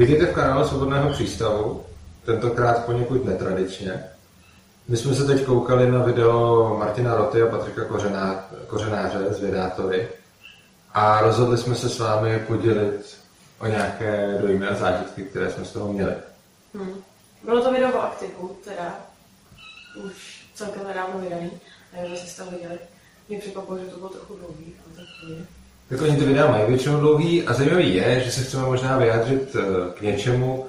Vidíte v kanálu Svobodného přístavu, tentokrát poněkud netradičně. My jsme se teď koukali na video Martina Roty a Patrika Kořená, Kořenáře z Vědátory a rozhodli jsme se s vámi podělit o nějaké dojmy a zážitky, které jsme z toho měli. Hmm. Bylo to video o aktivu, teda už celkem nedávno vydaný, nevím, jestli jste to viděli. Mě překvapilo, že to bylo trochu dlouhý, ale tak. Tak oni ty videa mají většinou dlouhý a zajímavý je, že se chceme možná vyjádřit eh, k něčemu,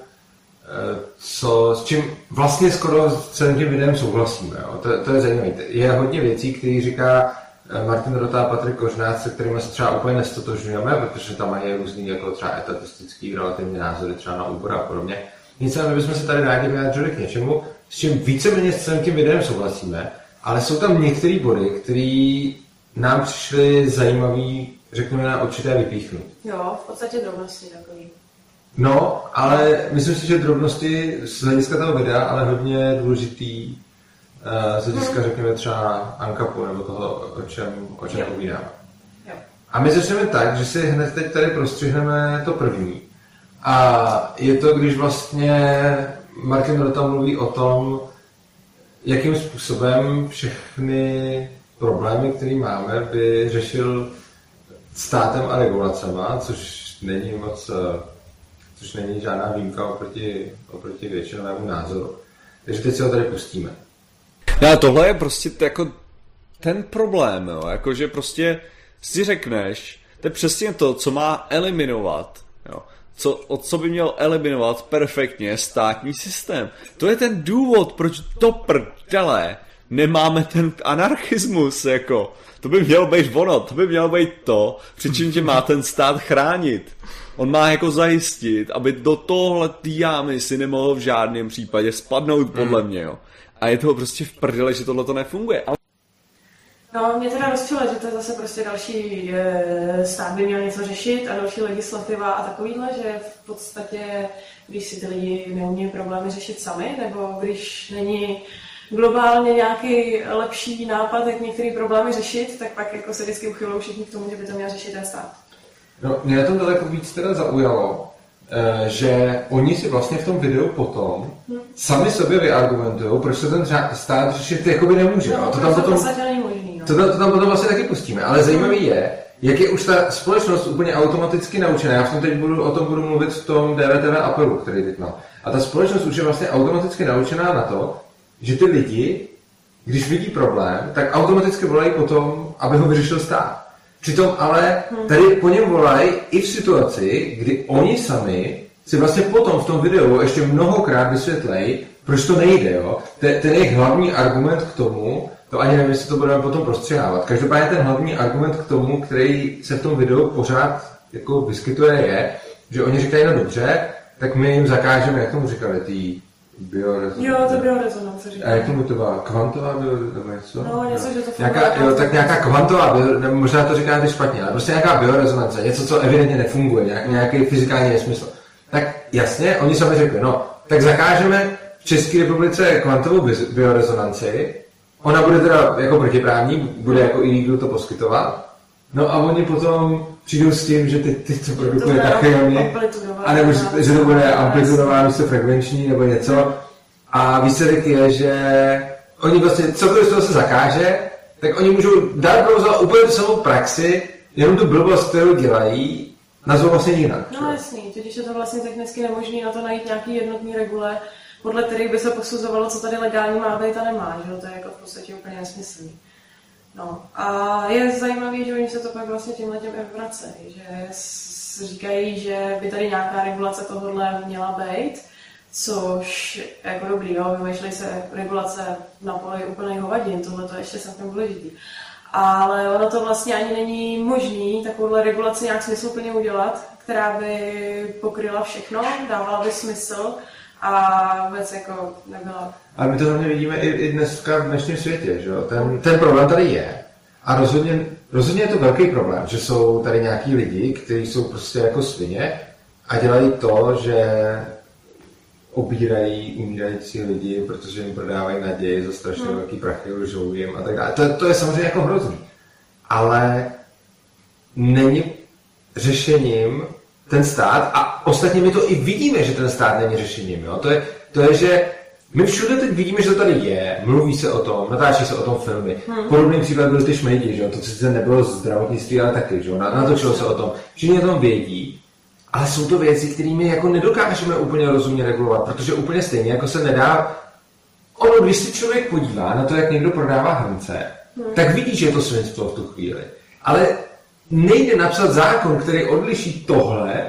eh, co, s čím vlastně skoro s celým tím videem souhlasíme. Jo. To, to je zajímavé. Je hodně věcí, které říká eh, Martin Rota a Patrik Kořnác, se kterými se třeba úplně nestotožňujeme, protože tam mají různý jako třeba etatistický relativní názory třeba na úbor a podobně. Nicméně bychom se tady rádi vyjádřili k něčemu, s čím víceméně s celým tím videem souhlasíme, ale jsou tam některé body, které nám přišly zajímavý, řekněme, na určité vypíchnout. Jo, v podstatě drobnosti takový. No, ale myslím si, že drobnosti z hlediska toho videa, ale hodně důležitý uh, z hlediska, řekněme, třeba Ankapu nebo toho, o čem, o čem Jo. povídáme. Jo. A my začneme tak, že si hned teď tady prostřihneme to první. A je to, když vlastně Martin Rota mluví o tom, jakým způsobem všechny problémy, které máme, by řešil státem a regulacema, což není moc, eh, což není žádná výjimka oproti, oproti většinovému názoru. Takže teď si ho tady pustíme. No, tohle je prostě jako ten problém, jo, jakože prostě si řekneš, to je přesně to, co má eliminovat, jo, co, od co by měl eliminovat perfektně státní systém. To je ten důvod, proč to prdele nemáme ten anarchismus, jako. To by mělo být ono, to by mělo být to, přičem tě má ten stát chránit. On má jako zajistit, aby do tohle jámy si nemohl v žádném případě spadnout, podle mě, jo. A je toho prostě v prdele, že tohle to nefunguje. Ale No, mě teda rozčilo, že to je zase prostě další e, stát by měl něco řešit a další legislativa a takovýhle, že v podstatě, když si ty lidi neumí problémy řešit sami, nebo když není globálně nějaký lepší nápad, jak některé problémy řešit, tak pak jako se vždycky uchylují všichni k tomu, že by to měl řešit ten stát. No, mě na tom daleko víc teda zaujalo, eh, že oni si vlastně v tom videu potom sami sobě vyargumentují, proč se ten stát řešit jakoby nemůže. No, No, to tam potom. No. to, to tam potom vlastně taky pustíme. Ale zajímavý je, jak je už ta společnost úplně automaticky naučená. Já v tom teď budu, o tom budu mluvit v tom DVTV apelu, který teď mám. A ta společnost už je vlastně automaticky naučená na to, že ty lidi, když vidí problém, tak automaticky volají potom, aby ho vyřešil stát. Přitom ale tady po něm volají i v situaci, kdy oni sami si vlastně potom v tom videu ještě mnohokrát vysvětlejí, proč to nejde. Jo? Ten, ten jejich hlavní argument k tomu, to ani nevím, jestli to budeme potom prostřihávat. Každopádně ten hlavní argument k tomu, který se v tom videu pořád jako vyskytuje, je, že oni říkají, no dobře, tak my jim zakážeme, jak tomu říkali, ty biorezonance. Jo, to bylo rezonance, A jak tomu to byla? Kvantová bio, nebo něco? No, něco, že to nějaká, jo, tak nějaká kvantová bio, nebo možná to říkáte špatně, ale prostě nějaká biorezonance, něco, co evidentně nefunguje, nějak, nějaký fyzikální nesmysl. Tak jasně, oni sami řekli, no, tak zakážeme v České republice kvantovou bi- biorezonanci, ona bude teda jako protiprávní, bude jako illegal to poskytovat, no a oni potom přijdou s tím, že ty, ty co produkuje tachyony, amplitudová, a nebo že, že to bude amplitudová místo frekvenční nebo něco. A výsledek je, že oni vlastně cokoliv z toho se zakáže, tak oni můžou dát provozovat úplně tu samou praxi, jenom tu blbost, kterou dělají, nazvou vlastně jinak. No jasný, totiž je to vlastně technicky nemožné na to najít nějaký jednotný regule, podle kterých by se posuzovalo, co tady legální má být a nemá, že to je jako v podstatě úplně nesmyslný. No a je zajímavé, že oni se to pak vlastně tímhle těm vracejí, že říkají, že by tady nějaká regulace tohohle měla být, což jako dobrý, jo, vymýšlejí se regulace na poli úplnej hovadin, tohle to je ještě celkem důležitý. Ale ono to vlastně ani není možný takovouhle regulaci nějak smysluplně udělat, která by pokryla všechno, dávala by smysl a vůbec jako nebyla. A my to hlavně vidíme i, i dneska v dnešním světě, že jo? Ten, ten problém tady je. A rozhodně, rozhodně je to velký problém, že jsou tady nějaký lidi, kteří jsou prostě jako svině a dělají to, že obírají umírající lidi, protože jim prodávají naději za strašně Hmm. velký prachy, lžou jim a tak dále. To, to je samozřejmě jako hrozný. Ale není řešením ten stát a ostatně my to i vidíme, že ten stát není řešením. Jo? To, je, to je, že my všude teď vidíme, že to tady je, mluví se o tom, natáčí se o tom filmy. Hmm. Podobný případ byl ty šmejdi, že jo? to sice nebylo zdravotnictví, ale taky, že jo? natočilo se o tom. Všichni o tom vědí, ale jsou to věci, kterými jako nedokážeme úplně rozumně regulovat, protože úplně stejně, jako se nedá ono, když se člověk podívá na to, jak někdo prodává hrnce, hmm. tak vidí, že je to svinstvo v tu chvíli. Ale nejde napsat zákon, který odliší tohle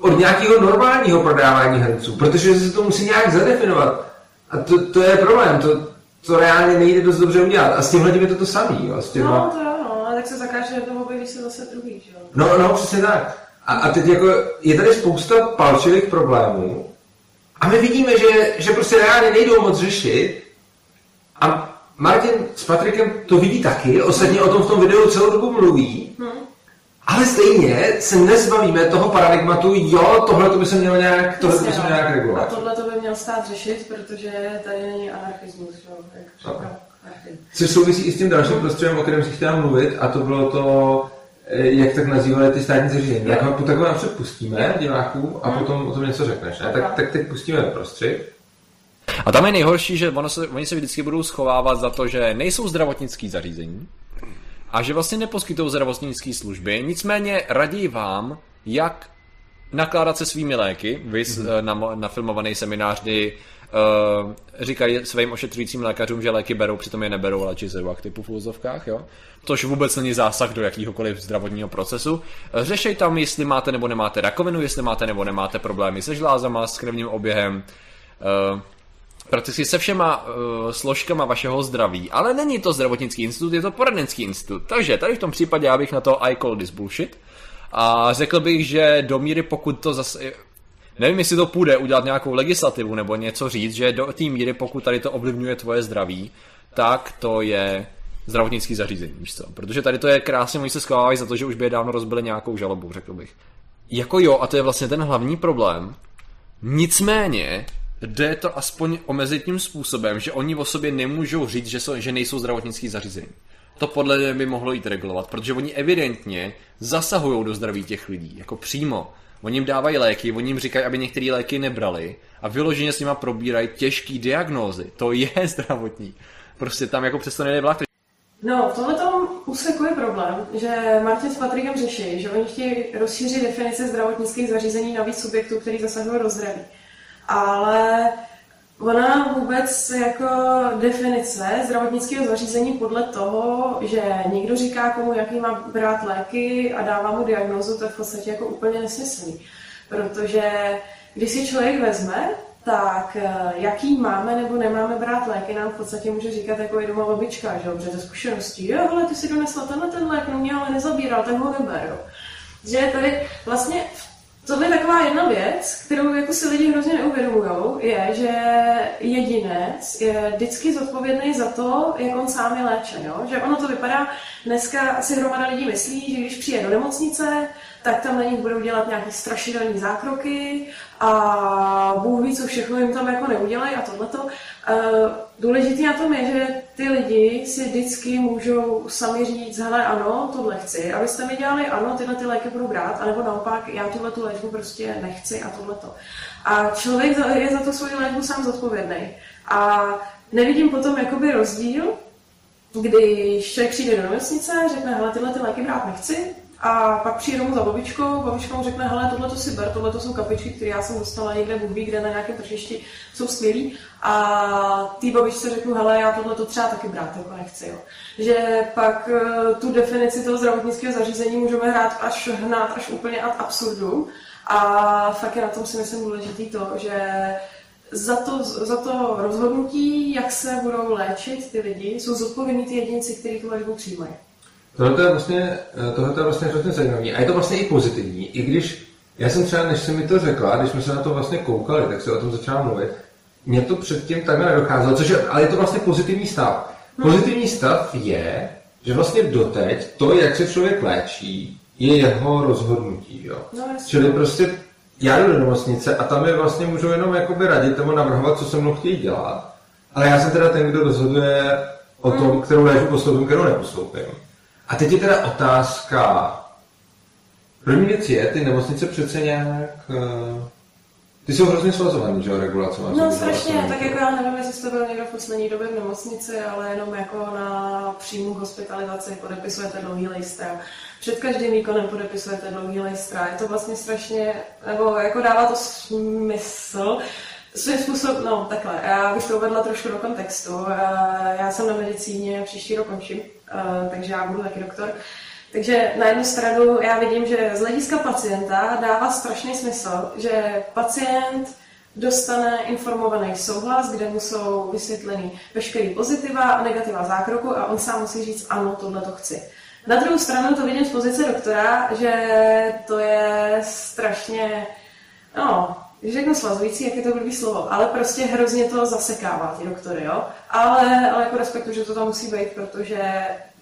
od nějakého normálního prodávání hrnců, protože se to musí nějak zadefinovat. A to, to je problém, to, to reálně nejde dost dobře udělat. A s tímhle je to to samý. Jo, s těma... No, to jo, no, ale tak se zakáže to objeví se zase druhý, že jo? No, no, přesně tak. A, a teď jako je tady spousta palčivých problémů a my vidíme, že, že prostě reálně nejdou moc řešit a Martin s Patrikem to vidí taky, ostatně o tom v tom videu celou dobu mluví, hmm. Ale stejně se nezbavíme toho paradigmatu, jo, tohle to by se mělo nějak, tohle by se mělo nějak regulovat. A tohle to by měl stát řešit, protože tady není anarchismus, jo, jak říkal. Což souvisí i s tím dalším prostředím, o kterém si chtěla mluvit, a to bylo to, eh, jak tak nazývali ty státní zařízení. Tak ho takhle napřed pustíme divákům a hmm. potom o tom něco řekneš. Ne? Tak, tak teď pustíme prostřed. A tam je nejhorší, že ono se, oni se vždycky budou schovávat za to, že nejsou zdravotnické zařízení a že vlastně neposkytují zdravotnické služby, nicméně radí vám, jak nakládat se svými léky. Vy mm-hmm. na, na filmovaný seminář, kdy uh, říkají svým ošetřujícím lékařům, že léky berou, přitom je neberou, ale či typu v úzovkách, jo? Což vůbec není zásah do jakýhokoliv zdravotního procesu. Řešej tam, jestli máte nebo nemáte rakovinu, jestli máte nebo nemáte problémy se žlázama, s krevním oběhem, uh, prakticky se všema uh, složkama vašeho zdraví, ale není to zdravotnický institut, je to poradenský institut. Takže tady v tom případě já bych na to I call this bullshit. A řekl bych, že do míry, pokud to zase... Nevím, jestli to půjde udělat nějakou legislativu nebo něco říct, že do té míry, pokud tady to ovlivňuje tvoje zdraví, tak to je zdravotnický zařízení, víš co? Protože tady to je krásně, oni se schovávají za to, že už by je dávno rozbili nějakou žalobu, řekl bych. Jako jo, a to je vlastně ten hlavní problém. Nicméně, jde to aspoň omezit tím způsobem, že oni o sobě nemůžou říct, že, jsou, že nejsou zdravotnický zařízení. To podle mě by mohlo jít regulovat, protože oni evidentně zasahují do zdraví těch lidí, jako přímo. Oni jim dávají léky, oni jim říkají, aby některé léky nebrali a vyloženě s nima probírají těžké diagnózy. To je zdravotní. Prostě tam jako přesto nejde vlak. No, v tomhle úseku je problém, že Martin s Patrikem řeší, že oni chtějí rozšířit definice zdravotnických zařízení na víc subjektů, který zasahují do zdraví ale ona vůbec jako definice zdravotnického zařízení podle toho, že někdo říká komu, jaký má brát léky a dává mu diagnozu, to je v podstatě jako úplně nesmyslný. Protože když si člověk vezme, tak eh, jaký máme nebo nemáme brát léky, nám v podstatě může říkat jako je doma babička, že jo, ze zkušeností, jo, ale ty si donesla tenhle ten lék, no mě ale nezabíral, ten ho neber, jo. Že tady vlastně v to je taková jedna věc, kterou jako si lidi hrozně neuvědomují, je, že jedinec je vždycky zodpovědný za to, jak on sám je léčen. Jo? Že ono to vypadá, dneska si hromada lidí myslí, že když přijde do nemocnice, tak tam na nich budou dělat nějaké strašidelné zákroky a Bůh ví, co všechno jim tam jako neudělají a tohleto. Eh, důležitý na tom je, že ty lidi si vždycky můžou sami říct, hele ano, tohle chci. A vy jste mi dělali, ano, tyhle ty léky budu brát, anebo naopak, já tuhle tu léčbu prostě nechci a tohleto. A člověk je za to svoji léčbu sám zodpovědný. A nevidím potom jakoby rozdíl, když člověk přijde do nemocnice, řekne, hele, tyhle ty léky brát nechci, a pak přijde domů za babičkou, babička mu řekne, hele, tohle to si ber, tohle to jsou kapičky, které já jsem dostala někde, ví, kde na nějakém tržišti, jsou skvělý. A ty babičce řeknu, hele, já tohle to třeba taky brát, jako nechci, jo. Že pak eh, tu definici toho zdravotnického zařízení můžeme hrát až hnát až úplně ad absurdum. A fakt je na tom si myslím důležitý to, že za to, za to rozhodnutí, jak se budou léčit ty lidi, jsou zodpovědní ty jedinci, kteří tu léčbu přijímají. Tohle je vlastně, eh, tohle je vlastně hrozně zajímavé. A je to vlastně i pozitivní, i když já jsem třeba, než jsem mi to řekla, když jsme se na to vlastně koukali, tak se o tom začala mluvit, mě to předtím takhle nedocházelo, což je, ale je to vlastně pozitivní stav. Hmm. Pozitivní stav je, že vlastně doteď to, jak se člověk léčí, je jeho rozhodnutí. Jo? No, Čili prostě já jdu do nemocnice a tam je vlastně můžu jenom jakoby radit nebo navrhovat, co se mnou chtějí dělat. Ale já jsem teda ten, kdo rozhoduje o tom, hmm. kterou léčbu postoupím, kterou nepostoupím. A teď je teda otázka, První věc je, ty nemocnice přece nějak... eh, Ty jsou hrozně svazovaný, že jo, regulacema. No strašně, svazovaný. tak jako já nevím, jestli jste byl někdo v poslední době v nemocnici, ale jenom jako na příjmu hospitalizaci podepisujete dlouhý listra. Před každým výkonem podepisujete dlouhý listra. Je to vlastně strašně, nebo jako dává to smysl, Svým způsobem, no takhle, já bych to uvedla trošku do kontextu. Eh, Já jsem na medicíně, příští rok končím, takže já budu taky doktor. Takže na jednu stranu já vidím, že z hlediska pacienta dává strašný smysl, že pacient dostane informovaný souhlas, kde mu jsou vysvětleny veškerý pozitiva a negativa zákroku a on sám musí říct ano, tohle to chci. Na druhou stranu to vidím z pozice doktora, že to je strašně, no, když řeknu svazující, jak je to blbý slovo, ale prostě hrozně to zasekává ty doktory, jo. Ale, ale jako respektu, že to tam musí být, protože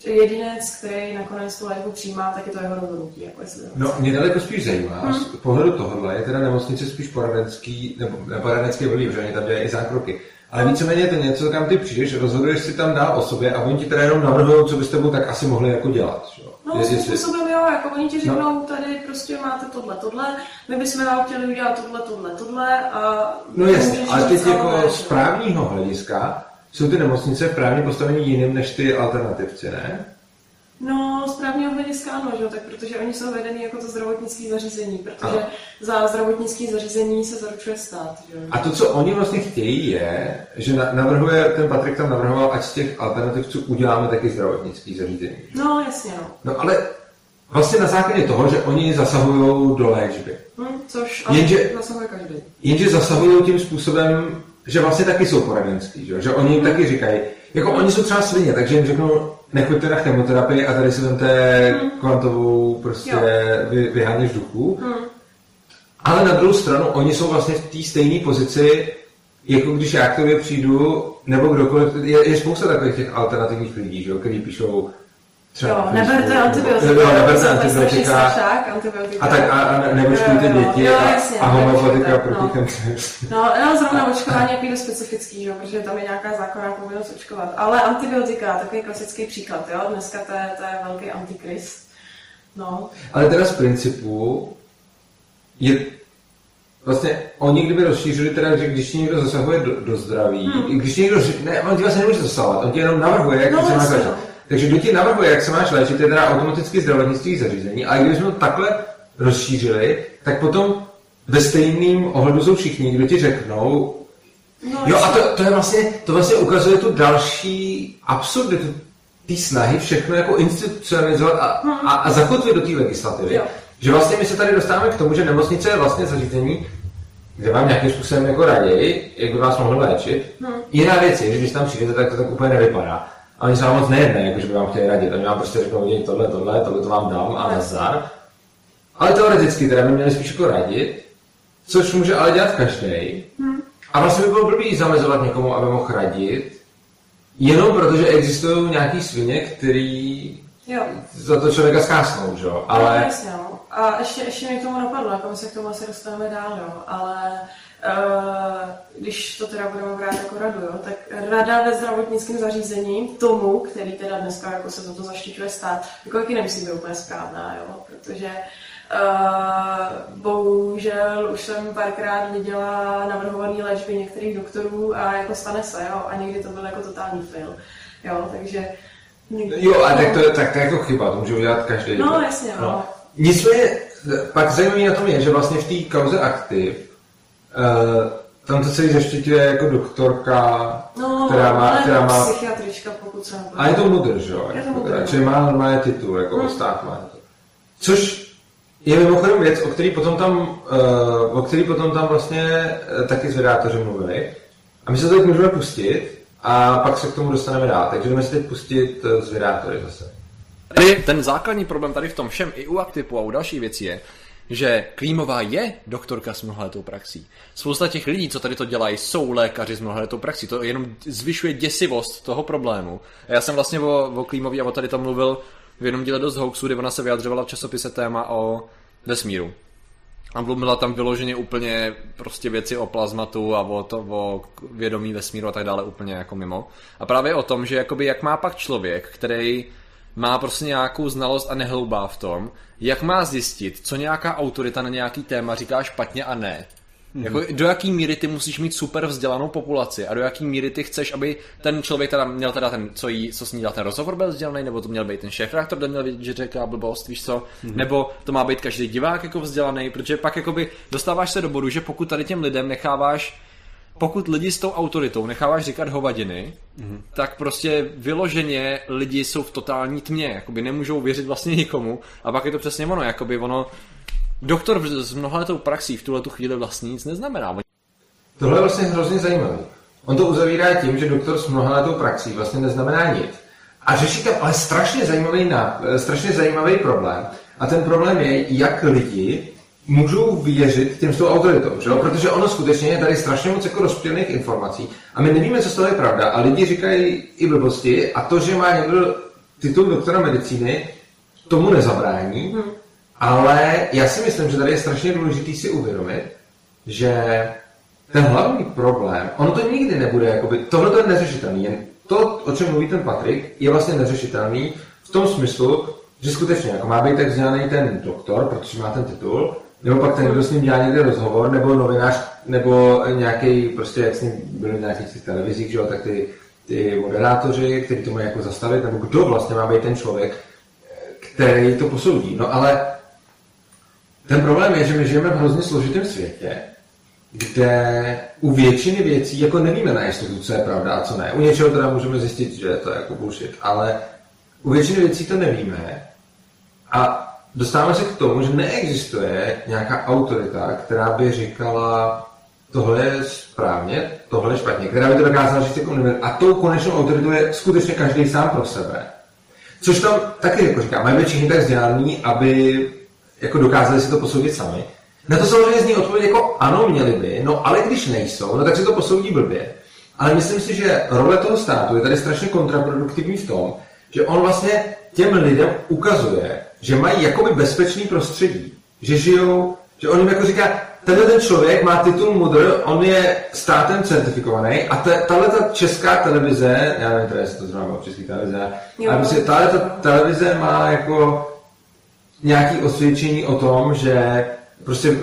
jedinec, který nakonec tu léčbu přijímá, tak je to jeho rozhodnutí, jako jestli No, mě daleko spíš zajímá, hmm. z pohledu tohohle je teda nemocnice spíš poradenský, nebo ne, poradenský blbý, protože oni tam dělají i zákroky. Ale víceméně je to něco, kam ty přijdeš, rozhoduješ si tam dál o sobě a oni ti teda jenom navrhují, co by s tebou tak asi mohli jako dělat. že jo? No, jestli- způsobem jo, jako oni ti řeknou, no. tady prostě máte tohle, tohle, my bychom vám chtěli udělat tohle, tohle, tohle a... No jasně, ale teď jako z právního hlediska jsou ty nemocnice právně postavení jiným než ty alternativci, ne? No, z právního hlediska ano, že? jo, tak protože oni jsou vedení jako to zdravotnické zařízení, protože Ano. za zdravotnické zařízení se zaručuje stát. Že? jo. A to, co oni vlastně chtějí, je, že na- navrhuje, ten Patrik tam navrhoval, ať z těch alternativců uděláme taky zdravotnický zařízení. No, jasně, no. No ale vlastně na základě toho, že oni zasahují do léčby. Hm, což Jenže- zasahuje každý. Jenže zasahují tím způsobem, že vlastně taky jsou poradenský, že, že oni jim taky říkají, jako oni jsou třeba svině, takže jim řeknou, nechoďte na chemoterapii a tady si vemte kvantovou prostě vy, vyháněš duchu. Hm. Ale na druhou stranu, oni jsou vlastně v té stejné pozici, jako když já k tobě přijdu, nebo kdokoliv, je, je spousta takových těch alternativních lidí, že jo, který píšou třeba... Jo, neberte antibiotika. Jo, neberte antibiotika. A tak a, a neočkujte děti jo, a, jasně, a homeopatika neočkujte, proti no. No, no zrovna očkování je půjde specifický, že? jo, protože tam je nějaká zákonná povinnost očkovat. Ale antibiotika, takový klasický příklad, jo? Dneska to je, to je velký antikrist. No, Ale teda z principu je vlastně oni kdyby rozšířili teda, že když ti někdo zasahuje do, do zdraví, hmm. když ti někdo ne, on ti vlastně nemůže zasahovat, on ti jenom navrhuje, jak No, se máš. Takže kdo ti navrhuje, jak se máš léčit, je teda automaticky zdravotnický zařízení, ale kdybychom to takhle rozšířili, tak potom ve stejném ohledu jsou všichni, kdo ti řeknou, no Jo, a to, to je vlastně, to vlastně ukazuje tu další absurditu té snahy všechno jako institucionalizovat a, a, a zakotvit do té legislativy. Jo. Že vlastně my se tady dostáváme k tomu, že nemocnice je vlastně zařízení, kde vám nějakým způsobem jako raději, jak by vás mohli léčit. Hmm. Jiná věc je, že když tam přijdete, tak to tak úplně nevypadá. A oni se vám moc nejedne, jako že by vám chtěli radit. Oni vám prostě řeknou, děj tohle, tohle, tohle to vám dám a nazdar. Ale teoreticky teda by měli spíš jako radit, což může ale dělat každý. A vlastně by bylo blbý zamezovat někomu, aby mohl radit, jenom protože existují nějaký svině, který Jo. za to člověka zkásnou, že jo? No, Ale jasně, no. A ještě, ještě mi k tomu napadlo, jako my se k tomu asi dostaneme dál, jo. Ale když to teda budeme brát jako radu, jo, tak rada ve zdravotnickém zařízení tomu, který teda dneska jako se za to zaštiťuje stát, jako jaký nemusí být úplně správná, jo, protože Uh, bohužel už jsem párkrát viděla navrhované léčby některých doktorů a jako stane se, jo, a někdy to byl jako totální fail, jo, takže... jo, a tak to, tak to je jako chyba, to může udělat každý. No, jasně, no. Nicméně, pak zajímavý na tom je, že vlastně v té kauze aktiv tam to celý zaštiťuje jako doktorka, No, která má, která má psychiatrička, pokud se A je to mudr, že jo? Je to Jako mudr, no. Čili má normálně titul, jako Hmm. stát má to. Což je mimochodem věc, o který potom tam, uh, o který potom tam vlastně uh, taky zvedátoři mluvili. A my se to teď můžeme pustit a pak se k tomu dostaneme dál. Takže jdeme si teď pustit uh, zvědátory zase. Tady ten základní problém tady v tom všem i u aktipu a u dalších věcí je, že Klímová je doktorka s mnohaletou praxí. Spousta těch lidí, co tady to dělají, jsou lékaři s mnohaletou praxí. To jenom zvyšuje děsivost toho problému. A já jsem vlastně o, o Klímový a o tady to mluvil v jednom díle dost hoaxu, kdy ona se vyjadřovala v časopise téma o vesmíru. A mluvila tam vyloženě úplně prostě věci o plazmatu a o, to, o vědomí vesmíru a tak dále úplně jako mimo. A právě o tom, že jakoby jak má pak člověk, který má prostě nějakou znalost a nehloubá v tom, jak má zjistit, co nějaká autorita na nějaký téma říká špatně a ne. Mm-hmm. Jako, do jaký míry ty musíš mít super vzdělanou populaci a do jaký míry ty chceš, aby ten člověk teda měl teda ten, co, jí, co s ní dělal ten rozhovor, byl vzdělaný, nebo to měl být ten šéf reaktor, ten měl vědět, že říká blbost, víš co, mm-hmm. nebo to má být každý divák jako vzdělaný, protože pak jakoby dostáváš se do bodu, že pokud tady těm lidem necháváš pokud lidi s tou autoritou necháváš říkat hovadiny, mm-hmm. tak prostě vyloženě lidi jsou v totální tmě, jakoby nemůžou věřit vlastně nikomu a pak je to přesně ono, jakoby ono, doktor s mnohaletou praxí v tuhle tu chvíli vlastně nic neznamená. Tohle je vlastně hrozně zajímavé. On to uzavírá tím, že doktor s mnohaletou praxí vlastně neznamená nic. A řeší tam ale strašně zajímavý, strašně zajímavý problém. A ten problém je, jak lidi můžou věřit těm s tou autoritou, že? protože ono skutečně je tady strašně moc jako rozptýlených informací a my nevíme, co z toho je pravda a lidi říkají i blbosti a to, že má někdo titul doktora medicíny, tomu nezabrání, hmm. ale já si myslím, že tady je strašně důležité si uvědomit, že ten hlavní problém, ono to nikdy nebude, jakoby, tohle to je neřešitelný, jen to, o čem mluví ten Patrik, je vlastně neřešitelný v tom smyslu, že skutečně jako má být tak vzdělaný ten doktor, protože má ten titul, nebo pak ten, kdo s ním dělá někde rozhovor, nebo novinář, nebo nějaký, prostě jak s ním byli nějakých těch televizích, že jo, tak ty, ty moderátoři, kteří to mají jako zastavit, nebo kdo vlastně má být ten člověk, který to posoudí. No ale ten problém je, že my žijeme v hrozně složitém světě, kde u většiny věcí jako nevíme na jistotu, co je pravda a co ne. U něčeho teda můžeme zjistit, že je to jako bullshit, ale u většiny věcí to nevíme. A dostáváme se k tomu, že neexistuje nějaká autorita, která by říkala, tohle je správně, tohle je špatně, která by to dokázala říct jako A tou konečnou autoritou je skutečně každý sám pro sebe. Což tam taky jako říká, mají být všichni tak vzdělaný, aby jako dokázali si to posoudit sami. Na to samozřejmě zní odpověď jako ano, měli by, no ale když nejsou, no tak si to posoudí blbě. Ale myslím si, že role toho státu je tady strašně kontraproduktivní v tom, že on vlastně těm lidem ukazuje, že mají jakoby bezpečný prostředí, že žijou, že on jim jako říká, tenhle ten člověk má titul mudr, on je státem certifikovaný a tahle ta česká televize, já nevím, jestli to zrovna český televize, jo. ale myslím, tahle ta televize má jako nějaký osvědčení o tom, že prostě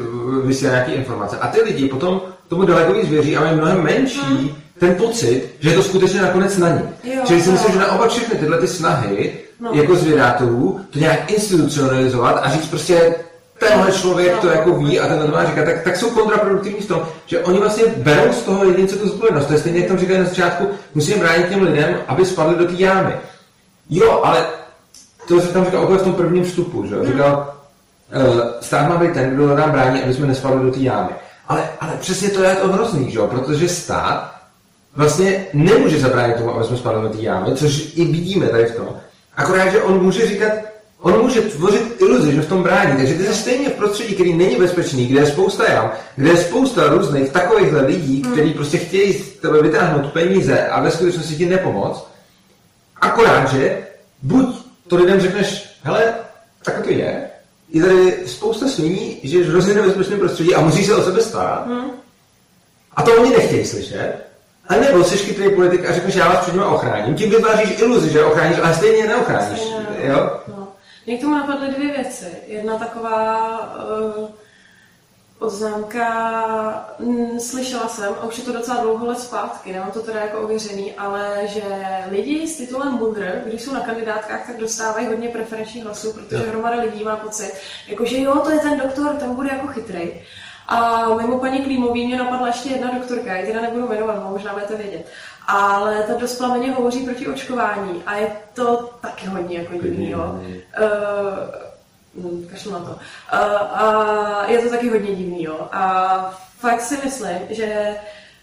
vysílá nějaké informace. A ty lidi potom tomu daleko víc věří a mají mnohem menší hmm. ten pocit, že je to skutečně nakonec na ní. Čili si myslím, že naopak všechny tyhle ty snahy no. jako zvědátorů to nějak institucionalizovat a říct prostě tenhle člověk no. to jako ví a ten to má říkat, tak, tak jsou kontraproduktivní v tom, že oni vlastně berou z toho jedince tu zodpovědnost. To je stejně, jak tam říkali na začátku, musíme bránit těm lidem, aby spadli do té jámy. Jo, ale to se tam říkal v tom prvním vstupu, že? Říkal, uh, stát má být ten, kdo nám brání, aby jsme nespadli do té jámy. Ale, ale přesně to je to hrozný, že? protože stát vlastně nemůže zabránit tomu, aby jsme spadli do té jámy, což i vidíme tady v tom. Akorát, že on může říkat, on může tvořit iluzi, že v tom brání. Takže ty jsi stejně v prostředí, který není bezpečný, kde je spousta jam, kde je spousta různých takovýchhle lidí, hmm. kteří prostě chtějí z tebe vytáhnout peníze a ve skutečnosti ti nepomoc. Akorát, že buď to lidem řekneš, hele, tak to je, je tady spousta sviní, že je hrozně nebezpečné prostředí a musíš se o sebe starat. Hmm. A to oni nechtějí slyšet. A nebo jsi chytrý politik a řekneš, já vás před nimi ochráním. Tím vytváříš iluzi, že ochráníš, ale stejně neochráníš. Stejně, jo? No. Mě k tomu napadly dvě věci. Jedna taková uh, poznámka, mm, slyšela jsem, a už je to docela dlouho let zpátky, nemám to teda jako ověřený, ale že lidi s titulem Mudr, když jsou na kandidátkách, tak dostávají hodně preferenčních hlasů, protože hromada lidí má pocit, jako že jo, to je ten doktor, ten bude jako chytrý. A mimo paní Klímový mě napadla ještě jedna doktorka, já teda nebudu jmenovat, možná budete vědět. Ale ta dost plameně hovoří proti očkování a je to taky hodně jako divný, jo. Uh, kašlu na to. Uh, a je to taky hodně divný, jo. A fakt si myslím, že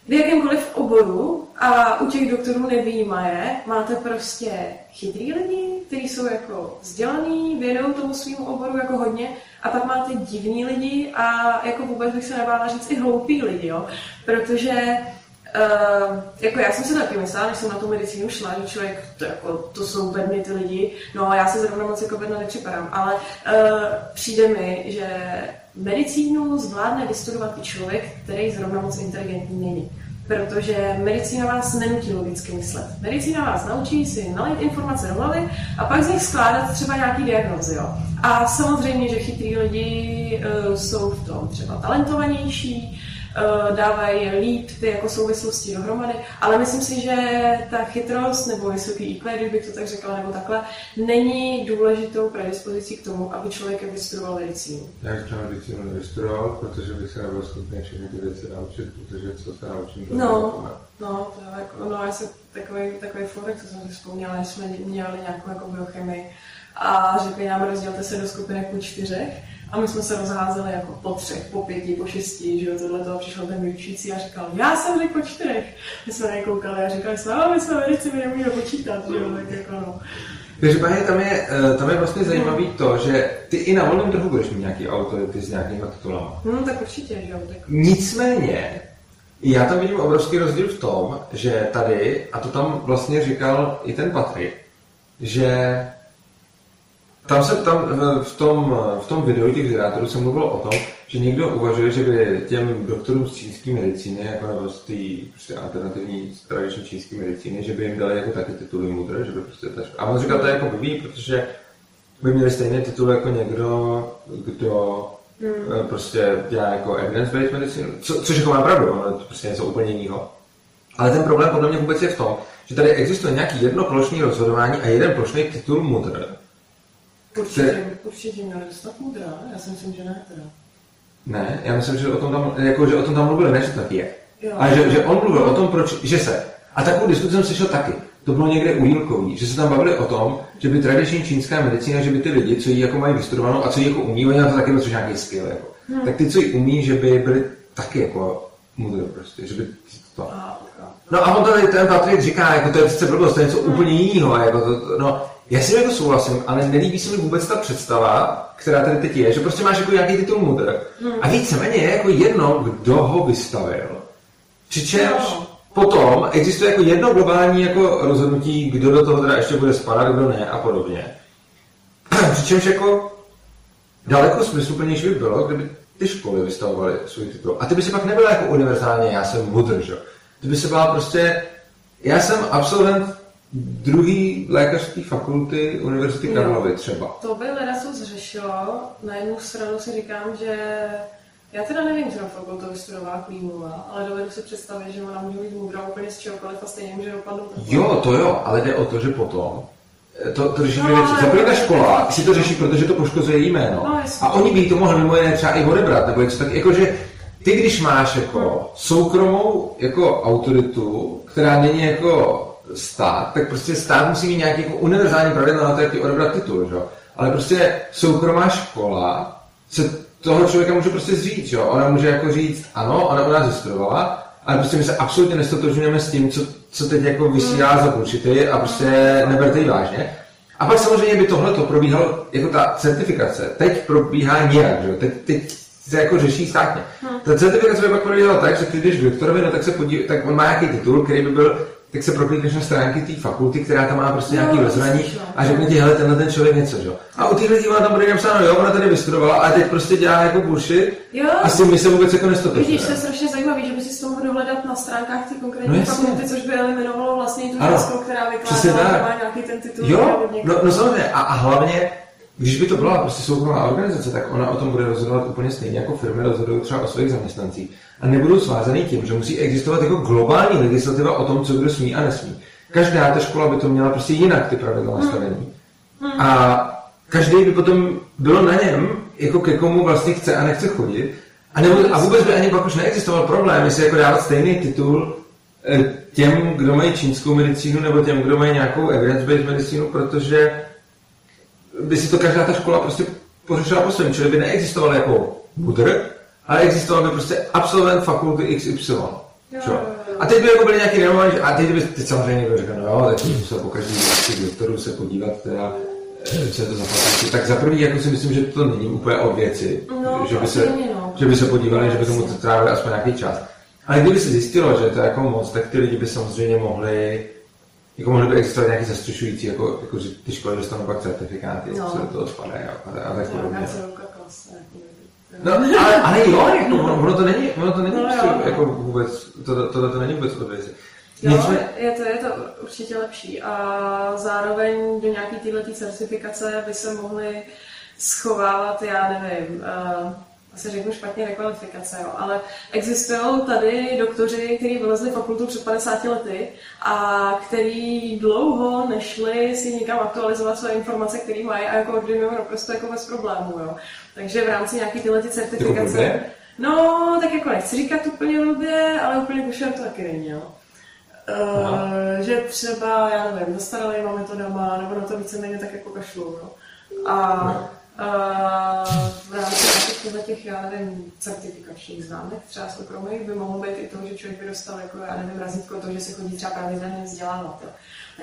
v jakémkoliv oboru a u těch doktorů nevýjímaje máte prostě chytrý lidi, kteří jsou jako vzdělaný, věnují tomu svým oboru jako hodně a pak máte divní lidi a jako vůbec bych se nebála říct i hloupí lidi, jo? protože Uh, jako já jsem si taky myslela, než jsem na tu medicínu šla, že člověk, to, jako, to jsou bedny ty lidi, no a já se zrovna moc jako bedna nepřipadám, ale uh, přijde mi, že medicínu zvládne vystudovat i člověk, který zrovna moc inteligentní není. Protože medicína vás nenutí logicky myslet. Medicína vás naučí si nalít informace do hlavy a pak z nich skládat třeba nějaký diagnózy. Jo. A samozřejmě, že chytrý lidi uh, jsou v tom třeba talentovanější, dávají líp ty jako souvislosti dohromady, ale myslím si, že ta chytrost nebo vysoký IQ, když bych to tak řekla, nebo takhle, není důležitou predispozicí k tomu, aby člověk vystudoval medicínu. Já bych třeba medicínu nevystudoval, protože bych se nebyl schopný všechny ty věci naučit, protože co se naučím, to No, no, to je jako, no, já jsem takový, takový forek, co jsem si vzpomněla, že jsme dělali nějakou jako biochemii a řekli nám, rozdělte se do skupinek po čtyřech a my jsme se rozházeli jako po třech, po pěti, po šesti, že jo, tohle toho přišel ten vyučící a říkal, já jsem řekl po čtyřech. My jsme na ně koukali a říkali jsme, no, my jsme medici, my nemůžeme počítat, že jo, tak jako no. Každopádně tam je, eh, tam je vlastně zajímavý to, že ty i na volném trhu budeš mít nějaký autority s nějakýma titulama. Hm, tak určitě, že jo, tak Nicméně, já tam vidím obrovský rozdíl v tom, že tady, a to tam vlastně říkal i ten Patrik, že tam se tam eh, v tom, v tom videu těch generátorů se mluvilo o tom, že někdo uvažuje, že by těm doktorům z čínské medicíny, jako nebo z té prostě alternativní tradiční čínské medicíny, že by jim dali jako taky tituly mudré, že by prostě ta A on říkal, to je jako blbý, protože by měli stejné tituly jako někdo, kdo hmm. prostě dělá jako evidence-based medicínu, co, což jako má pravdu, ono je to prostě něco úplně jiného. Ale ten problém podle mě vůbec je v tom, že tady existuje nějaký jedno plošný rozhodování a jeden plošný titul mudr. Určitě, určitě měli dostat mudrá, já si myslím, že ne teda. Ne, já myslím, že o tom tam, jako, že o tom tam mluvili, ne, že to tak je. Jo. Ale že, že on mluvil o tom, proč, že se. A takovou diskuzi jsem slyšel taky. To bylo někde u Jílkový, že se tam bavili o tom, že by tradiční čínská medicína, že by ty lidi, co ji jako mají vystudovanou a co ji jako umí, oni na to taky prostě nějaký skill, jako. Hmm. tak ty, co ji umí, že by byli taky jako mudré prostě, že by to... A, a, No a on tady ten Patrik říká, jako to je přece blbost, to je něco úplně jiného, jako to, no, já si jako souhlasím, ale nelíbí se mi vůbec ta představa, která tady teď je, že prostě máš jako nějaký titul mudr. A víceméně je jako jedno, kdo ho vystavil. Přičemž No. potom existuje jako jedno globální jako rozhodnutí, kdo do toho teda ještě bude spadat, kdo ne a podobně. Přičemž jako daleko smysluplnější by bylo, kdyby ty školy vystavovaly svůj titul. A ty by si pak nebyla jako univerzálně, já jsem mudr, že? Ty by se byla prostě, já jsem absolvent druhý lékařské fakulty Univerzity. Karlovy třeba. To by leda co zřešilo. Na jednu stranu si říkám, že já teda nevím, kterou fakultu vystudovala Klímová, ale dovedu si představit, že ona může být moudrá úplně z čehokoliv a stejně může dopadnout. Jo, to jo, ale jde o to, že potom eh, to, to řeší No, dvě věci. Za prvé ta škola si to řeší, protože to poškozuje její jméno. No, a oni by jí to mohli mimo jiné třeba i odebrat, nebo něco tak, jakože ty, když máš jako soukromou jako autoritu, která není jako stát, tak prostě stát musí mít nějaký jako univerzální pravidla na to, jak ti odebrat titul, že? Ale prostě soukromá škola se toho člověka může prostě zříct, jo. Ona může jako říct, ano, ona u nás vystudovala, ale prostě my se absolutně nestotožňujeme s tím, co, co teď jako vysílá za bullshity a prostě neberte ji vážně. A pak samozřejmě by tohle to probíhalo, jako ta certifikace, teď probíhá nějak, že teď, teď se jako řeší státně. Ta certifikace by pak probíhala tak, že ty jdeš k doktorovi, no tak se podív, tak on má nějaký titul, který by byl, tak se proklikneš na stránky té fakulty, která tam má prostě Jo, nějaký rozhraní no. a řekne ti, hele, tenhle ten člověk něco, jo. A u těch lidí ona tam bude napsáno, jo, ona tady vystudovala, ale teď prostě dělá jako bullshit Jo. a s tím my se vůbec jako Vidíš, to je strašně zajímavý, že by si to mohl dohledat na stránkách ty konkrétní No jasně. fakulty, což by eliminovalo vlastně tu ženskou, která vykládá, má nějaký ten titul. Jo, no, no samozřejmě. A, a hlavně, když by to byla prostě soukromá organizace, tak ona o tom bude rozhodovat úplně stejně jako firmy rozhodují třeba o svých zaměstnancích. A nebudou svázaný tím, že musí existovat jako globální legislativa o tom, co kdo smí a nesmí. Každá ta škola by to měla prostě jinak ty pravidla nastavení. A každý by potom bylo na něm, jako ke komu vlastně chce a nechce chodit. A, nebo, a vůbec by ani pak už neexistoval problém, jestli jako dávat stejný titul eh, těm, kdo mají čínskou medicínu, nebo těm, kdo mají nějakou evidence-based medicínu, protože by si to každá ta škola prostě pořešila po svém, čili by neexistoval jako mudr, ale existoval by prostě absolvent fakulty XY. Jo, jo, jo. A teď by jako byly nějaký renomovaný, a teď by teď samozřejmě někdo říkal, no jo, tak musel po každý z těch doktorů se podívat, teda, eh, co je to za fakulty. Tak za první, jako si myslím, že to není úplně od věci, No, že, by se, no. že by se podívali, že by tomu trávili aspoň nějaký čas. Ale kdyby se zjistilo, že to je jako moc, tak ty lidi by samozřejmě mohli jako mohly by existovat nějaké zastřešující, jako, jako že ty školy dostanou pak certifikáty, No. co do toho spadají a, a, a tak podobně. Celka klasa. jako. No, ale, ale jo, jako, ono, ono, to není, ono to není No, prostě, jo, no. jako vůbec, to, to, to není vůbec od věci. Jo, Nicméně- je to, je to určitě lepší a zároveň do nějaký této certifikace by se mohly schovávat, já nevím, uh, asi řeknu špatně rekvalifikace, jo, ale existují tady doktoři, kteří vylezli fakultu před 50 lety a který dlouho nešli si někam aktualizovat své informace, které mají a jako ordinují naprosto jako bez problémů, jo. Takže v rámci nějaký tyhle ty certifikace... blbě? No, tak jako nechci říkat úplně blbě, ale úplně košer to taky není, jo. Uh, že třeba, já nevím, zastaralýma metodama, nebo na to víceméně tak jako kašlu, no. A uh, v rámci těch, já nevím, certifikačních známek, třeba soukromých, by mohlo být i to, že člověk by dostal, jako, já nevím, razítko to, že se chodí třeba pravidelně vzdělávat. Jo.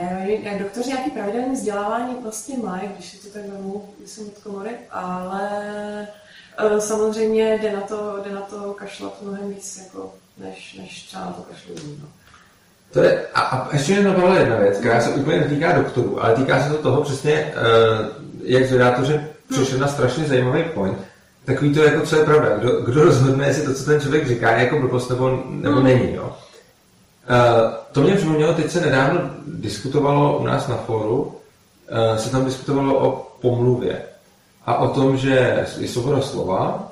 Nevím, jak doktoři nějaký pravidelné vzdělávání vlastně mají, když si to tak vemu, myslím od komory, ale uh, samozřejmě jde na to, jde na to kašlat mnohem víc, jako, než, než třeba na to kašlu no. To je, a, a ještě mě napadla jedna věc, která se úplně netýká doktorů, ale týká se to toho přesně, uh, jak Hmm. Přišel na strašně zajímavý point. Takový to, jako co je pravda. Kdo, kdo rozhodne, jestli to, co ten člověk říká, je jako blbost nebo, nebo Hmm. není. Jo? Uh, to mě připomnělo, teď se nedávno diskutovalo u nás na fóru, uh, se tam diskutovalo o pomluvě a o tom, že je svoboda slova,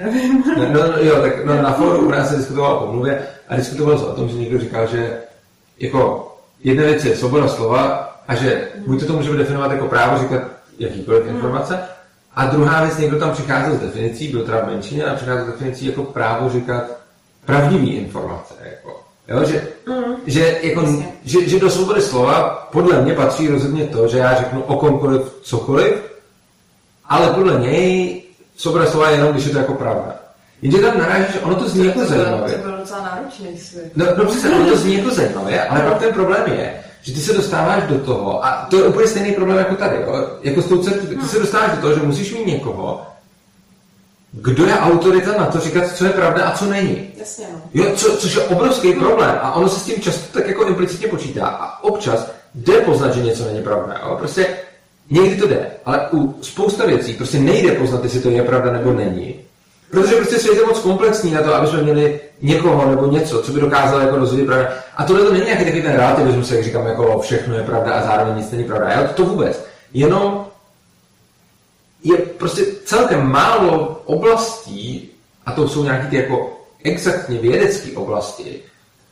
nevím. No, no, jo, tak no, na fóru u nás se diskutovalo o pomluvě a diskutovalo se o tom, že někdo říkal, že jako jedna věc je svoboda slova a že buď to, to můžeme definovat jako právo říkat jakýkoliv informace, a druhá věc, někdo tam přicházel s definicí, byl teda v menšině, a přicházel s definicí jako právo říkat pravdivý informace. Jako. Jo, že, že, jako, že, že do svobody slova podle mě patří rozhodně to, že já řeknu o komkoliv cokoliv, ale podle něj svoboda slova je jenom, když je to jako pravda. Jenže tam naráží, že ono to zní jako to, bylo, zajímavě. to bylo docela náročný svět. No, no přesně, ono to zní jako zajímavě, ale pak ten problém je, že ty se dostáváš do toho, a to je úplně stejný problém jako tady, jo? jako s tou certifikací, ty se dostáváš do toho, že musíš mít někoho, kdo je autorita na to říkat, co je pravda a co není. Jasně, no. Jo, co, což je obrovský problém a ono se s tím často tak jako implicitně počítá a občas jde poznat, že něco není pravda. Jo? Prostě někdy to jde, ale u spousta věcí prostě nejde poznat, jestli to je pravda nebo není. Protože prostě svět je moc komplexní na to, aby jsme měli někoho nebo něco, co by dokázalo jako rozhodit pravda. A tohle to není nějaký takový ten relativismus, jak říkám, jako všechno je pravda a zároveň nic není pravda. Jo, to vůbec. Jenom je prostě celkem málo oblastí, a to jsou nějaký ty jako exaktně vědecké oblasti,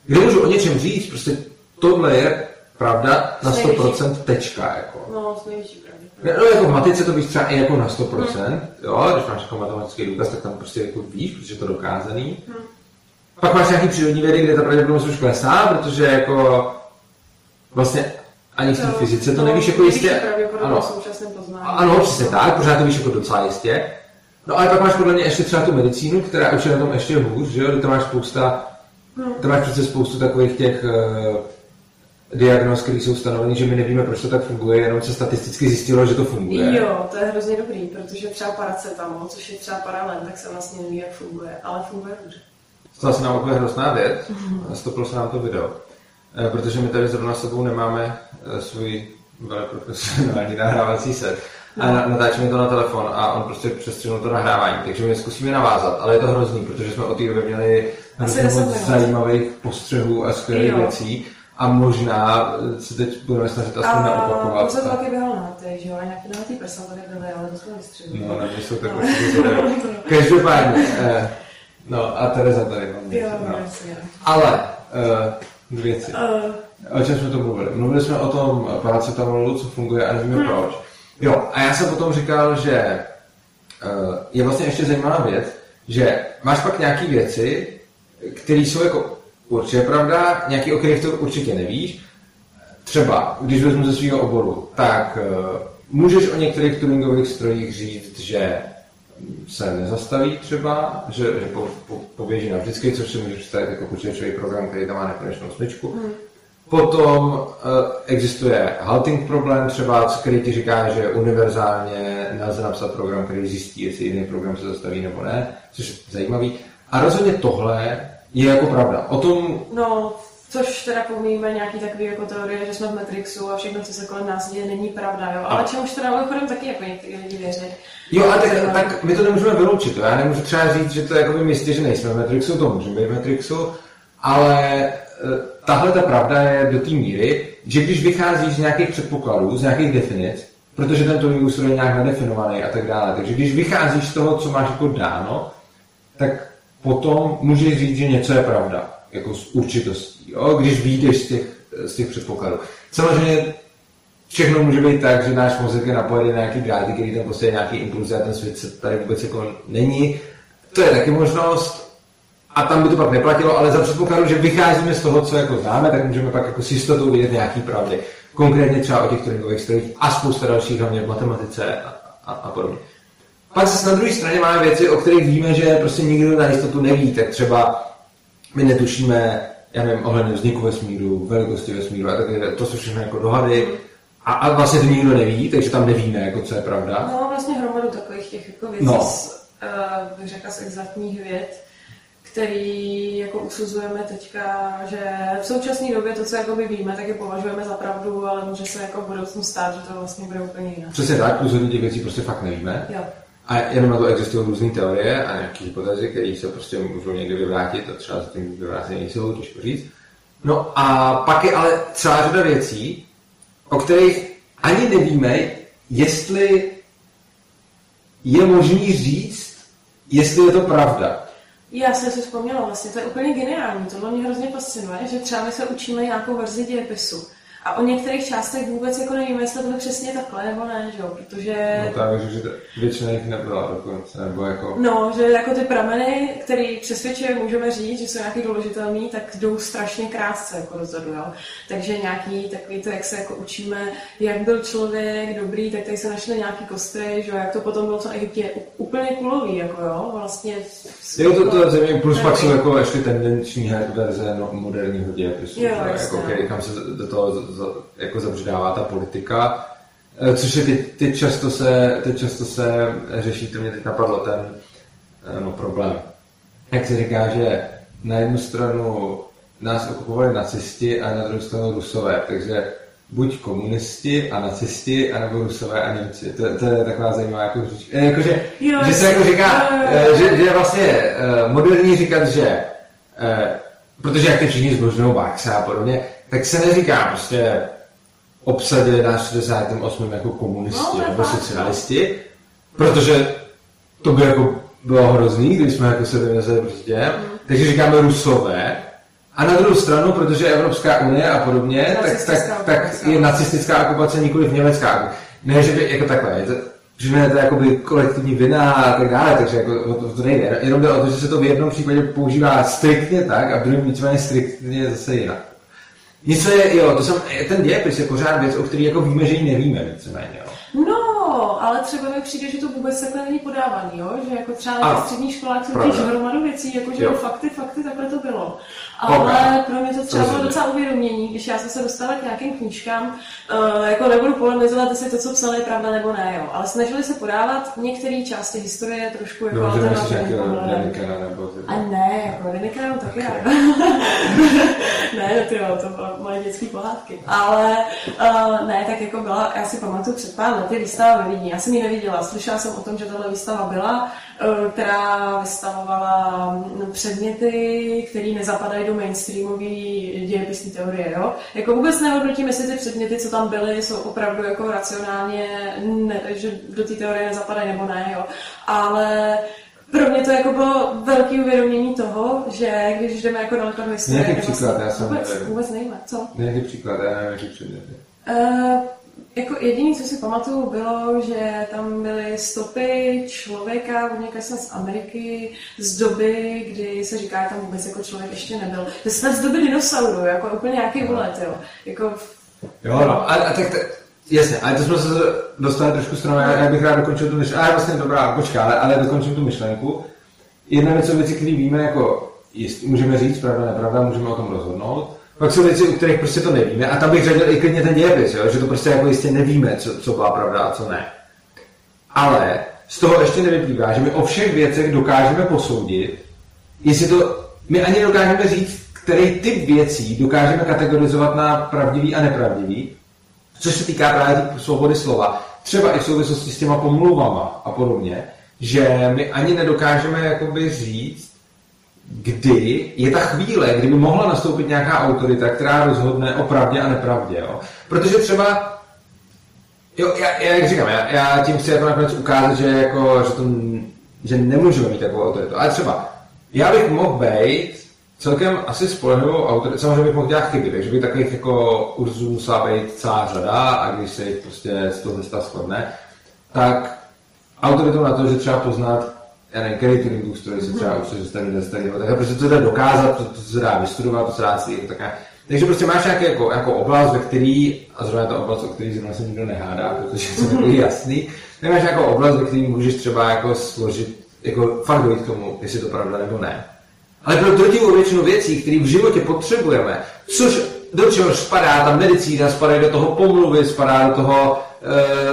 kde můžu o něčem říct, prostě tohle je pravda na 100% tečka. Jako. No, s největší pravděpodobností. No, jako v matice to víš třeba i jako na 100%, jo, když máš jako matematický důkaz, tak tam prostě jako víš, protože je to dokázaný. Pak máš nějaký přírodní vědy, kde ta pravděpodobnost už klesá, protože jako vlastně ani v té fyzice to nevíš jako jistě. Ano, ano, přesně tak, pořád to víš jako docela jistě. No ale pak máš podle mě ještě třeba tu medicínu, která už je na tom ještě hůř, že jo, kde tam máš spousta, tam máš přece spoustu takových těch uh, diagnóz, které jsou stanoveny, že my nevíme, proč to tak funguje, jenom se statisticky zjistilo, že to funguje. Jo, to je hrozně dobrý, protože třeba paracetamol, což je třeba paralen, tak se vlastně neví, jak funguje, ale funguje dobře. Stala se nám úplně hrozná věc a stoplo se nám to video. Eh, Protože my tady zrovna sebou nemáme eh, svůj veleprofesionální nahrávací set. A na- natáčíme to na telefon a on prostě přestřelil to nahrávání. Takže my zkusíme navázat, ale je to hrozný, protože jsme od té doby měli hrozně 10 moc minut. zajímavých postřehů a skvělých věcí. A možná eh, se teď budeme snažit aspoň A neopakovat. to jsem taky ty, že jo, a nějaký nahatý prsa tady byly, ale to jsme vystřelili. No, mě jsou tak určitě zvědavé. Každopádně, eh, no a Tereza tady mám Jo, no. no. Ale dvě věci. Uh, O čem jsme to mluvili? Mluvili jsme o tom paracetamolu, co funguje a nevíme Hmm. proč. Jo, a já jsem potom říkal, že uh, je vlastně ještě zajímavá věc, že máš pak nějaké věci, které jsou jako určitě pravda, nějaký, o kterých to určitě nevíš. Třeba, když vezmu ze svého oboru, tak uh, můžeš o některých tuningových strojích říct, že se nezastaví třeba, že, že po, po, poběží navždycky, což si můžeš představit jako počítačový program, který tam má nekonečnou smyčku. Hmm. Potom uh, existuje halting problém třeba, který ti říká, že univerzálně nelze napsat program, který zjistí, jestli jiný program se zastaví nebo ne, což je zajímavý. A rozhodně tohle je jako pravda. O tom no, Což teda pomíjíme nějaký takový jako teorie, že jsme v Matrixu a všechno, co se kolem nás děje, není pravda, jo. Ale čemuž teda mimochodem taky jako někteří lidi věří. Jo, a tak, tak my to nemůžeme vyloučit. Jo. Já nemůžu třeba říct, že to je jako místě, že nejsme v Matrixu, to můžeme být v Matrixu, ale e, tahle ta pravda je do té míry, že když vycházíš z nějakých předpokladů, z nějakých definic, protože ten tvůj je nějak nadefinovaný a tak dále, takže když vycházíš z toho, co máš jako dáno, tak potom můžeš říct, že něco je pravda, jako s určitostí, jo? když vyjdeš z těch, z těch předpokladů. Samozřejmě všechno může být tak, že náš mozek je napojený na nějaký dráty, který tam prostě nějaký impuls a ten svět tady vůbec jako není. To je taky možnost a tam by to pak neplatilo, ale za předpokladu, že vycházíme z toho, co jako známe, tak můžeme pak jako s jistotou vidět nějaký pravdy. Konkrétně třeba o těch Turingových strojích a spousta dalších, hlavně v matematice a, a, a podobně. Pak zase na druhé straně máme věci, o kterých víme, že prostě nikdo na jistotu neví, tak třeba my netušíme, já nevím, ohledně vzniku vesmíru, velikosti vesmíru a tak to jsou všechno jako dohady, a, a vlastně to nikdo neví, takže tam nevíme, jako, co je pravda. No, vlastně hromadu takových těch jako věcí, no. z, uh, bych řekla, z exaktních věd, který jako usuzujeme teďka, že v současné době to, co jako víme, tak je považujeme za pravdu, ale může se jako v budoucnu stát, že to vlastně bude úplně jinak. Přesně tak, hodně těch věcí prostě fakt nevíme. Jo. A jenom na to existují různé teorie a nějaké hypotézy, které se prostě můžou někdy vyvrátit a třeba za tím vyvrátit nejsou, těžko říct. No a pak je ale celá řada věcí, o kterých ani nevíme, jestli je možný říct, jestli je to pravda. Já jsem si vzpomněla vlastně, to je úplně geniální, tohle mě hrozně fascinuje, že třeba my se učíme nějakou verzi dějepisu a o některých částech vůbec jako nevíme, jestli to přesně takhle nebo ne, že jo, protože... No tak, že většina jich nebyla dokonce, nebo jako... No, že jako ty prameny, které přesvědčuje, můžeme říct, že jsou nějaký důležitelný, tak jdou strašně krátce jako dozadu, jo. Takže nějaký takový to, jak se jako učíme, jak byl člověk dobrý, tak tady se našly nějaký kostry, že jo, jak to potom bylo v Egyptě úplně kulový, jako jo, vlastně... Jo, to, to je země, plus pak jsou jako ještě tendenční verze no, moderního dějepisu, jo, jako, který, kam se do toho jako zabředává ta politika, eh, což je teď, teď, často se, teď často se řeší, to mě teď napadlo ten eh, no, problém. Jak se říká, že na jednu stranu nás okupovali nacisti a na druhou stranu rusové, takže buď komunisti a nacisti, anebo rusové a Němci. To, to je taková zajímavá jako říč. Eh, jakože, jo, že se jako říká, že, že je vlastně moderní říkat, že protože jak ty všichni zbožňují Baxa a podobně, tak se neříká prostě obsadili v 68. jako komunisti no, nebo socialisti, protože to by jako bylo hrozný, když jsme jako se dovezli prostě. Mm. Takže říkáme rusové. A na druhou stranu, protože Evropská unie a podobně, tak, tak, tak je nacistická okupace nikoli v německá. Ne, že by jako takhle, je to, že ne, to je jakoby kolektivní vina a tak dále, takže jako o to, to nejde. Jenom jde o to, že se to v jednom případě používá striktně tak a v druhém nicméně striktně zase jinak. Nicméně, jo, to jsem, ten dějepis je pořád věc, o který jako víme, že ji nevíme víceméně, jo. No, ale třeba mi přijde, že to vůbec takhle není podávaný, jo? že jako třeba na středních školách jsou těch hromadu věcí, jako že fakty, fakty, takhle to bylo. Ale okay. pro mě to třeba bylo docela uvědomění, když já jsem se dostala k nějakým knížkám, uh, jako nebudu polemizovat, jestli to, co psali, je pravda nebo ne, jo. ale snažili se podávat některé části historie trošku jako no, nebo... A ne, jako Denikana taky okay. ne, to jo, to bylo moje dětské pohádky. Ale uh, ne, tak jako byla, já si pamatuju před pár lety výstava Vídni. Já jsem ji neviděla, slyšela jsem o tom, že tahle výstava byla, uh, která vystavovala mm, předměty, které nezapadají do mainstreamové dějepisní teorie. Jo? Jako vůbec nehodnotím, jestli ty předměty, co tam byly, jsou opravdu jako racionálně, ne, že do té teorie nezapadají nebo ne. Jo? Ale pro mě to jako bylo velký uvědomění toho, že když jdeme jako daleko do historie... Nějaký příklad, já jsem vůbec, vůbec nejme. Co? Nějaký příklad, já nevím, jaký předměty. Uh, jako jediné, co si pamatuju, bylo, že tam byly stopy člověka, od z Ameriky, z doby, kdy se říká, že tam vůbec jako člověk ještě nebyl. To snad z doby dinosaurů, jako úplně nějaký no. let, jo. Jako, jo, no, a, a tak, tak Jasně, ale to jsme se dostali trošku stranou, já, já bych rád dokončil tu myšlenku, ale vlastně dobrá, počká, ale, ale dokončím tu myšlenku. Jedna věc jsou věci, které víme, jako jestli můžeme říct, pravda, nepravda, můžeme o tom rozhodnout. Pak jsou věci, u kterých prostě to nevíme a tam bych řadil i klidně ten dějepis, jo? že to prostě jako jistě nevíme, co, co byla pravda a co ne. Ale z toho ještě nevyplývá, že my o všech věcech dokážeme posoudit, jestli to, my ani dokážeme říct, který typ věcí dokážeme kategorizovat na pravdivý a nepravdivý, což se týká právě svobody slova, třeba i v souvislosti s těma pomluvama a podobně, že my ani nedokážeme jakoby říct, kdy je ta chvíle, kdyby mohla nastoupit nějaká autorita, která rozhodne o pravdě a nepravdě. Jo? Protože třeba, jo, já, já jak říkám, já, já tím chci jako nakonec ukázat, že, jako, že, to, že nemůžeme mít takovou autoritu. Ale třeba, já bych mohl být celkem asi spolehlivou autoritou, samozřejmě bych mohl dělat chyby, takže by takových jako urzů musela být celá řada a když se jich prostě z toho města shodne, tak autoritou na to, že třeba poznat já nevím, Linux stroj se třeba už se starý, starý, tak prostě to jde dokázat, to, to, se dá vystudovat, to se dá si tak takže prostě máš nějaký jako, jako oblast, ve který, a zrovna ta oblast, o který zrovna se nikdo nehádá, protože to je takový jasný, tak máš jako oblast, ve který můžeš třeba jako složit, jako fakt dojít k tomu, jestli to pravda nebo ne. Ale pro drtivou většinu věcí, které v životě potřebujeme, což do čeho spadá ta medicína, spadá do toho pomluvy, spadá do toho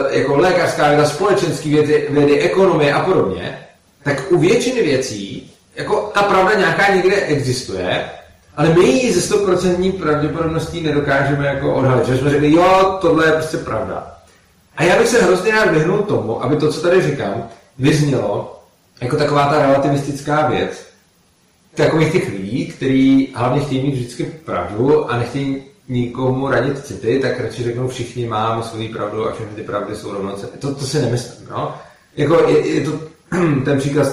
e, jako lékařská věda, společenské vědy, vědy, ekonomie a podobně, tak u většiny věcí, jako ta pravda nějaká někde existuje, ale my ji ze 100% pravděpodobností nedokážeme jako odhalit. Že jsme řekli, jo, tohle je prostě pravda. A já bych se hrozně rád vyhnul tomu, aby to, co tady říkám, vyznělo jako taková ta relativistická věc, takových těch lidí, kteří hlavně chtějí mít vždycky pravdu a nechtějí nikomu radit city, tak radši řeknou, všichni máme svoji pravdu a všechny ty pravdy jsou rovnocenné. To, to si nemyslím, no. Jako je, je to ten příklad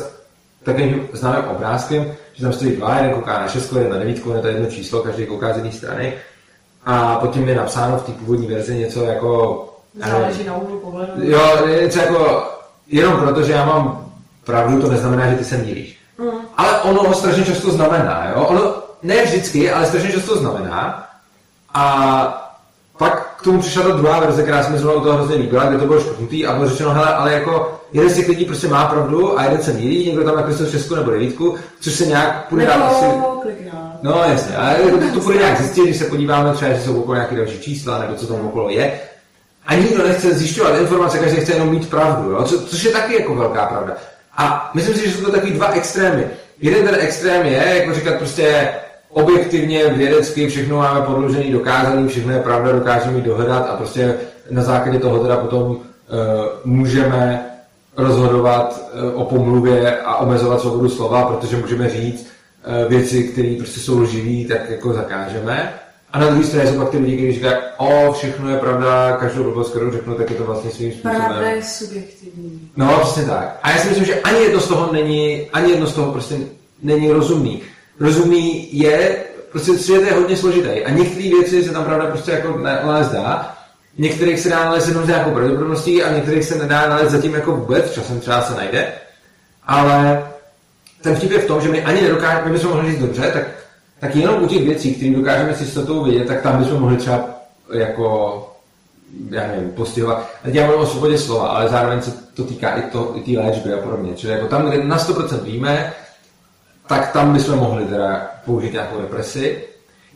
takovým známým obrázkem, že tam stojí dva, jeden kouká na šestku, jeden na devítku, je to jedno číslo, každý kouká z jedné strany. A potom je napsáno v té původní verzi něco jako... Záleží na úhlu pohledu. Jo, něco jako, jenom proto, že já mám pravdu, to neznamená, že ty se mílíš. Mm. Ale ono strašně často znamená, jo? Ono ne vždycky, ale strašně často znamená. A k tomu přišla ta druhá verze, která se mi zrovna u toho hrozně líbila, kde to bylo škrtnutý a bylo řečeno, hele, ale jako jeden z těch lidí prostě má pravdu a jeden se mílí, někdo tam nakreslil šestku nebo devítku, což se nějak půjde dát asi... No jasně, ale to, to půjde nějak zjistit, když se podíváme třeba, že jsou okolo nějaké další čísla nebo co tam okolo je. A nikdo nechce zjišťovat informace, každý chce jenom mít pravdu, jo? Co, což je taky jako velká pravda. A myslím si, že jsou to takový dva extrémy. Jeden ten extrém je, jako říkat prostě, objektivně, vědecky všechno máme podložený, dokázaný, všechno je pravda, dokážeme ji dohledat a prostě na základě toho teda potom uh, můžeme rozhodovat uh, o pomluvě a omezovat svobodu slova, protože můžeme říct uh, věci, které prostě jsou lživé, tak jako zakážeme. A na druhé straně jsou pak ty lidi, kteří říkají, o, všechno je pravda, každou blbost, kterou řeknu, tak je to vlastně svým způsobem. Pravda je subjektivní. No, přesně tak. A já si myslím, že ani jedno z toho není, ani jedno z toho prostě není rozumný rozumí je, prostě svět je hodně složitý a některé věci se tam pravda prostě jako nalézt dá, některých se dá nalézt jenom s nějakou pravděpodobností a některých se nedá nalézt zatím jako vůbec, časem třeba se najde, ale ten vtip je v tom, že my ani nedokážeme, my bychom mohli říct dobře, tak, tak jenom u těch věcí, které dokážeme si s jistotou vidět, tak tam bychom mohli třeba jako já nevím, postihovat. Teď já mluvím o svobodě slova, ale zároveň se to týká i té léčby a podobně. Čili jako tam, kde na 100% víme, tak tam bychom mohli teda použít nějakou represi.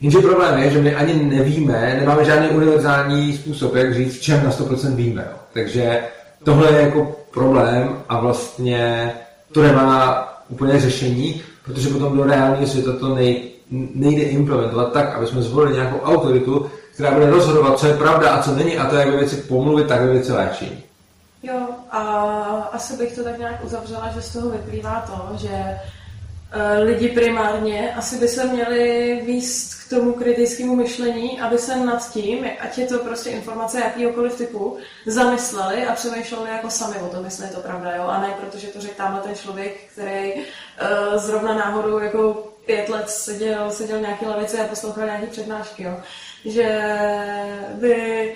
Jenže problém je, že my ani nevíme, nemáme žádný univerzální způsob, jak říct, v čem na 100% víme. Jo. Takže tohle je jako problém a vlastně to nemá úplně řešení, protože potom do reálného světa to nej, nejde implementovat tak, aby jsme zvolili nějakou autoritu, která bude rozhodovat, co je pravda a co není, a to jak ve věci pomluvit, tak ve věci léčení. Jo, a asi bych to tak nějak uzavřela, že z toho vyplývá to, že lidi primárně asi by se měli výst k tomu kritickému myšlení, aby se nad tím, ať je to prostě informace jakýkoliv typu, zamysleli a přemýšleli jako sami o tom, jestli je to pravda, jo? a ne protože to řekl tamhle ten člověk, který uh, zrovna náhodou jako pět let seděl, seděl nějaký lavici a poslouchal nějaké přednášky, jo? že by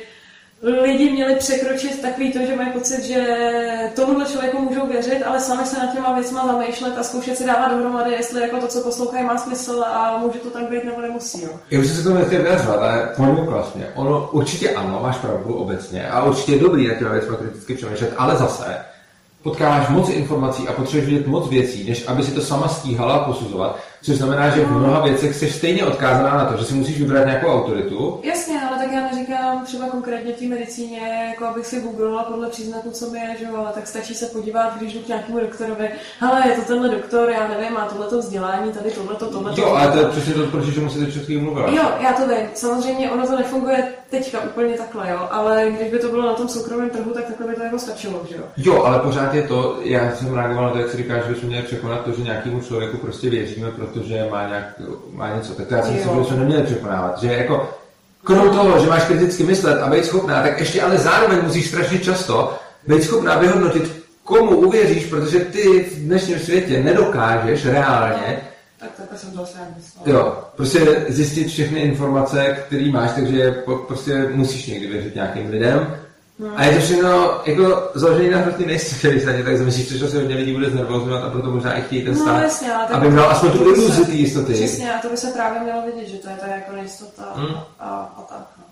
lidi měli překročit takový to, že mají pocit, že tomuhle člověku můžou věřit, ale sami se nad těma věcma zamýšlet a zkoušet si dávat dohromady, jestli jako to, co poslouchají, má smysl a může to tak být nebo nemusí. Jo. Já už se to nechtěl vyjadřovat, ale pojďme vlastně. Ono určitě ano, máš pravdu obecně a určitě je dobrý na těma věcma kriticky přemýšlet, ale zase potkáváš moc informací a potřebuješ vidět moc věcí, než aby si to sama stíhala posuzovat, což znamená, že v mnoha věcech jsi stejně odkázaná na to, že si musíš vybrat nějakou autoritu. Jasně, ale tak já neříkám, říkám třeba konkrétně v té medicíně, jako abych si googlila podle příznaků, co mi je, že jo, ale tak stačí se podívat, když jdu k nějakému doktorovi, hele, je to tenhle doktor, já nevím, má tohleto vzdělání, tady tohleto, tohleto. Jo, ale to je přesně to, proč čemu se ty před chvílí mluvila. Jo, já to vím. Samozřejmě ono to nefunguje teďka úplně takhle, jo, ale když by to bylo na tom soukromém trhu, tak takhle by to jako stačilo, že jo. Jo, ale pořád je to, já jsem reagoval na to, jak si říkáš, že bychom měli překonat to, že nějakému člověku prostě věříme, protože má, nějak, má něco. Tak to já si myslím, že jsme neměli překonávat. Že jako, krom toho, že máš kriticky myslet a být schopná, tak ještě ale zároveň musíš strašně často být schopná vyhodnotit, komu uvěříš, protože ty v dnešním světě nedokážeš reálně Tak takhle jsem to asi. Jo, prostě zjistit všechny informace, které máš, takže prostě musíš někdy věřit nějakým lidem. A je to všechno jako založené na hrozný nejistotě, se tak zamyslíš, což asi hodně lidí bude znervozňovat a proto možná i chtějí ten No, stát, jasně, ale aby měl aspoň tu se- iluzi té jistoty. Přesně, a to by se právě mělo vidět, že to je ta jako nejistota Hmm. a, a tak. No.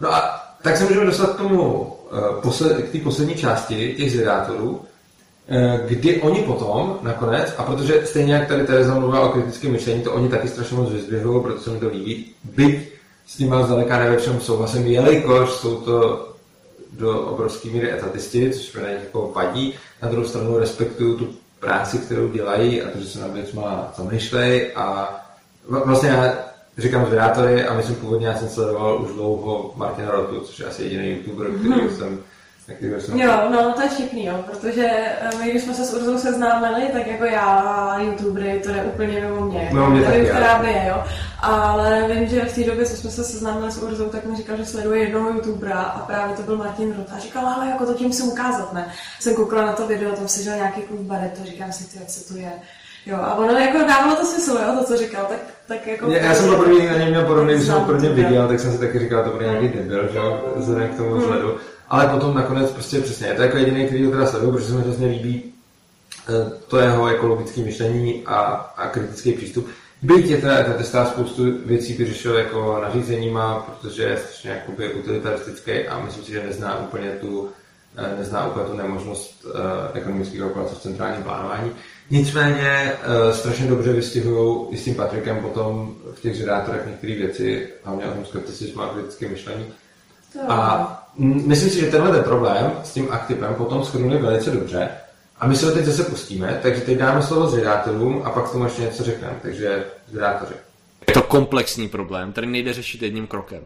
No a tak se můžeme dostat k tomu, eh, posled, k té poslední části těch zvědátorů, eh, kdy oni potom nakonec, a protože stejně jak tady Tereza mluvila o kritickém myšlení, to oni taky strašně moc vyzdvihují, protože se mi to líbí, byť s nima zdaleka ne ve všem souhlasem, jelikož jsou to do obrovské míry etatisti, což mi na nich jako vadí. Na druhou stranu respektuju tu práci, kterou dělají a to, že se na věcma zamýšlej a vla- vlastně já říkám zvědátory a myslím původně, já jsem sledoval už dlouho Martina Rotu, což je asi jediný youtuber, který kterého jsem Jo, no to je vtipný, jo, protože eh, my, když jsme se s Urzou seznámili, tak jako já, youtubery, to je úplně mimo mě. Mimo mě Nevím, taky, která je, jo. Ale vím, že v té době, co jsme se seznámili s Urzou, tak mi říkal, že sleduje jednoho youtubera a právě to byl Martin Rota. A říkal, ale jako to tím musím ukázat, ne? Jsem koukala na to video, tam seděl nějaký kluk bareto, říkám si, ty, co to je. Jo, a ono jako dávalo to smysl, jo, to, co říkal, tak, tak jako... Já, já jsem poprvé na něm měl podobný, když jsem ho prvně to, viděl, tak jsem si taky říkal, to bude nějaký debil, že jo, vzhledem k tomu vzhledu. Ale potom nakonec prostě přesně, je to jako jediný, který ho teda sleduju, protože se mi hrozně líbí eh, to jeho ekologické myšlení a, a kritický přístup. Byť je teda etatista spoustu věcí vyřešil jako nařízeníma, protože je strašně jakoby utilitaristický a myslím si, že nezná úplně tu, eh, nezná úplně tu nemožnost eh, ekonomické kalkulace v centrálním plánování. Nicméně strašně dobře vystihují i s tím Patrikem potom v těch žedátorech některé věci, hlavně o tom skepticismu a kritickém myšlení. To. A myslím si, že tenhle ten problém s tím aktivem potom shrnuli velice dobře. A my se ho teď zase pustíme, takže teď dáme slovo zvědátorům a pak k tomu ještě něco řekneme. Takže zvědátoři. Je to komplexní problém, který nejde řešit jedním krokem.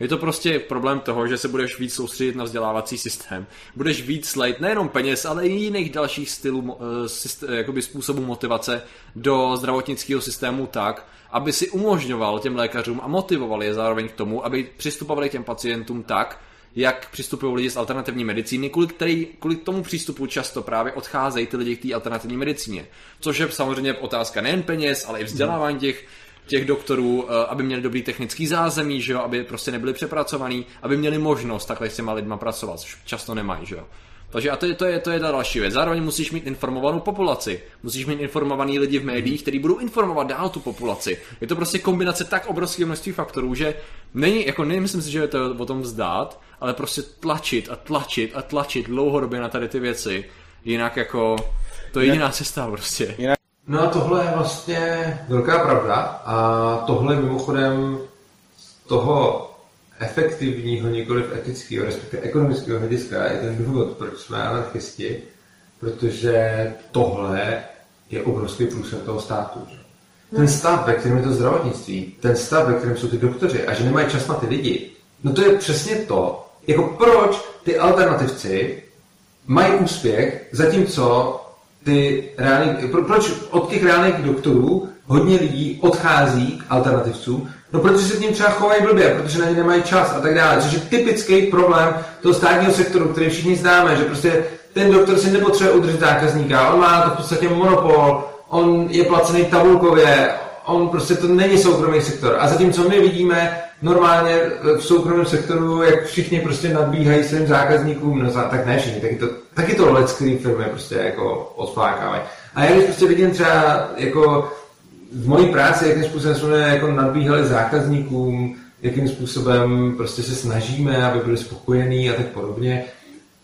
Je to prostě problém toho, že se budeš víc soustředit na vzdělávací systém. Budeš víc slejt nejenom peněz, ale i jiných dalších stylů, eh, syst- eh, jakoby způsobů motivace do zdravotnického systému tak, aby si umožňoval těm lékařům a motivoval je zároveň k tomu, aby přistupovali k těm pacientům tak, jak přistupují lidi z alternativní medicíny, kvůli, který, kvůli tomu přístupu často právě odcházejí ty lidi k té alternativní medicíně. Což je samozřejmě otázka nejen peněz, ale i vzdělávání těch, těch doktorů, eh, aby měli dobrý technický zázemí, že jo, aby prostě nebyli přepracovaní, aby měli možnost takhle s těma lidma pracovat, což často nemají, že jo. Takže a to je, to, je, to je ta další věc. Zároveň musíš mít informovanou populaci. Musíš mít informovaný lidi v médiích, kteří budou informovat dál tu populaci. Je to prostě kombinace tak obrovského množství faktorů, že není, jako nemyslím si, že je to o tom vzdát, ale prostě tlačit a tlačit a tlačit dlouhodobě na tady ty věci. Jinak jako, to je jediná cesta prostě. No a tohle je vlastně velká pravda a tohle mimochodem z toho efektivního, nikoliv etického, respektive ekonomického hlediska je ten důvod, proč jsme anarchisti, protože tohle je obrovský průsled toho státu. Že? Ten stav, ve kterém je to zdravotnictví, ten stav, ve kterém jsou ty doktoři a že nemají čas na ty lidi, no to je přesně to, jako proč ty alternativci mají úspěch, zatímco ty reální, pro, proč od těch reálných doktorů hodně lidí odchází k alternativcům, no protože se k ním třeba chovají blbě, protože na ně nemají čas a tak dále, což je typický problém toho státního sektoru, který všichni známe, že prostě ten doktor si nepotřebuje udržet zákazníka, on má to v podstatě monopol, on je placený tabulkově, on prostě to není soukromý sektor. A zatímco my vidíme normálně v soukromém sektoru, jak všichni prostě nadbíhají svým zákazníkům, no tak ne všichni, taky to, taky to lecký firmy prostě jako odflákávají. A já když prostě vidím třeba jako v mojí práci, jakým způsobem jsme jako nadbíhali zákazníkům, jakým způsobem prostě se snažíme, aby byli spokojení a tak podobně.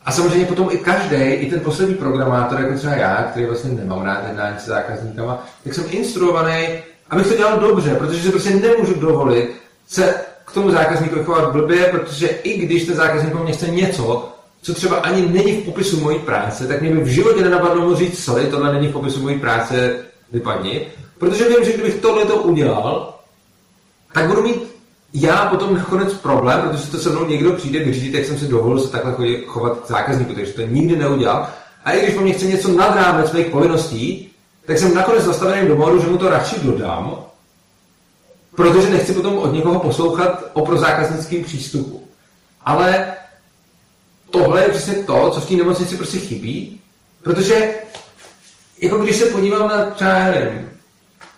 A samozřejmě potom i každý, i ten poslední programátor, jako třeba já, který vlastně nemám rád jednání s zákazníkama, tak jsem instruovaný, abych to dělal dobře, protože si prostě nemůžu dovolit se k k tomu zákazníkovi chovat blbě, protože i když ten zákazník po mně chce něco, co třeba ani není v popisu mojí práce, tak mě by v životě nenapadlo mu říct, sorry, tohle není v popisu mojí práce, vypadni. Protože vím, že kdybych tohle to udělal, tak budu mít já potom nakonec problém, protože to se mnou někdo přijde vyřídit, jak jsem si dovolil se takhle chovat k zákazníku, takže to nikdy neudělal. A i když po mně chce něco nad rámec svých povinností, tak jsem nakonec nastavený do modu, že mu to radši dodám, protože nechci potom od někoho poslouchat o prozákaznickém přístupu. Ale tohle je přesně to, co v té nemocnici prostě chybí, protože jako když se podívám na třeba, nevím,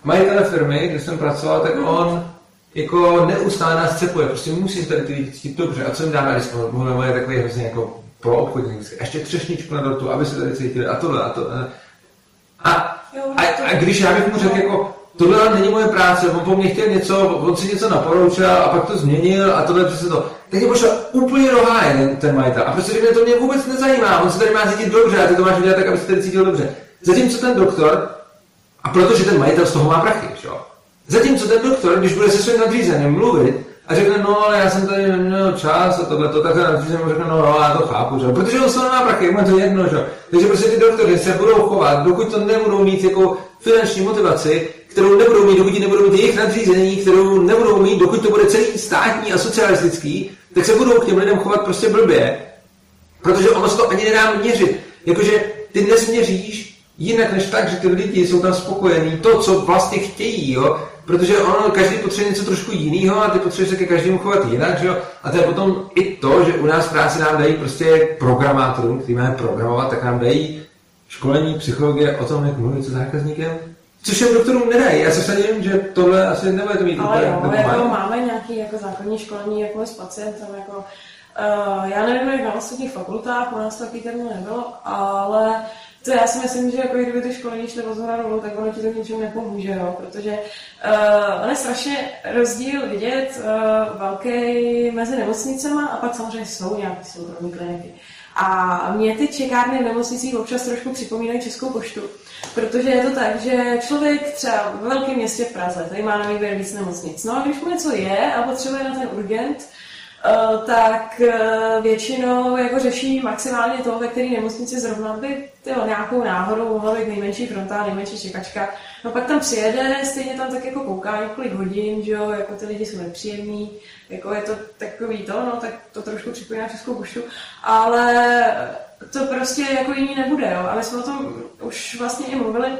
majitele firmy, kde jsem pracoval, tak on jako neustále nás cepuje, prostě musí tady ty lidi cítit dobře. A co jim dáme, když mluvíme takový hrozně jako pro obchodník, ještě třešničku na dortu, aby se tady cítili a tohle a to. A, a, a když já bych mu řekl jako, tohle není moje práce, on po mně chtěl něco, on si něco naporoučil a pak to změnil a tohle přesně to. Tak je pošel úplně roháje ten, ten majitel. A prostě mě to mě vůbec nezajímá, on se tady má cítit dobře a ty to máš udělat tak, aby se tady cítil dobře. Zatímco ten doktor, a protože ten majitel z toho má prachy, jo? Zatímco ten doktor, když bude se svým nadřízeným mluvit, a řekne, no ale já jsem tady neměl čas a tohle, to takhle nadřízený mu řekne, no, no já to chápu, že? protože on se nemá prachy, mu to jedno, že? takže prostě ty doktory se budou chovat, dokud to nebudou mít jako finanční motivaci, kterou nebudou mít, dokud nebudou mít jejich nadřízení, kterou nebudou mít, dokud to bude celý státní a socialistický, tak se budou k těm lidem chovat prostě blbě, protože ono se to ani nedá měřit. Jakože ty nesměříš jinak než tak, že ty lidi jsou tam spokojení, to, co vlastně chtějí, jo? protože ono, každý potřebuje něco trošku jiného a ty potřebuješ se ke každému chovat jinak, že jo? A to je potom i to, že u nás v práci nám dají prostě programátorům, který máme programovat, tak nám dají školení psychologie o tom, jak mluvit se zákazníkem, Což je doktorům nedají. Já se nevím, že tohle asi nebude to mít Ale úplně, jo, jako máme nějaký jako základní školení jako s pacientem, jako uh, já nevím, jak na ostatních fakultách, u nás taky termín nebylo, ale to já si myslím, že jako kdyby ty školení šly od zhora dolů, tak ono ti to ničemu nepomůže, jo? protože uh, on je strašně rozdíl vidět uh, velký mezi nemocnicema a pak samozřejmě jsou nějaké soukromé kliniky. A mě ty čekárny v nemocnicích občas trošku připomínají Českou poštu. Protože je to tak, že člověk třeba v velkém městě v Praze, tady má na výběr víc nemocnic, no a když mu něco je a potřebuje na ten urgent, tak uh, většinou jako řeší maximálně to, ve které nemocnici zrovna by tyjo, nějakou náhodou mohla být nejmenší fronta, nejmenší čekačka. No pak tam přijede, stejně tam tak jako kouká několik hodin, že jo, jako ty lidi jsou nepříjemní, jako je to takový to, no, tak to trošku připomíná Českou poštu, ale to prostě jako jiný nebude, jo. A my jsme o tom už vlastně i mluvili,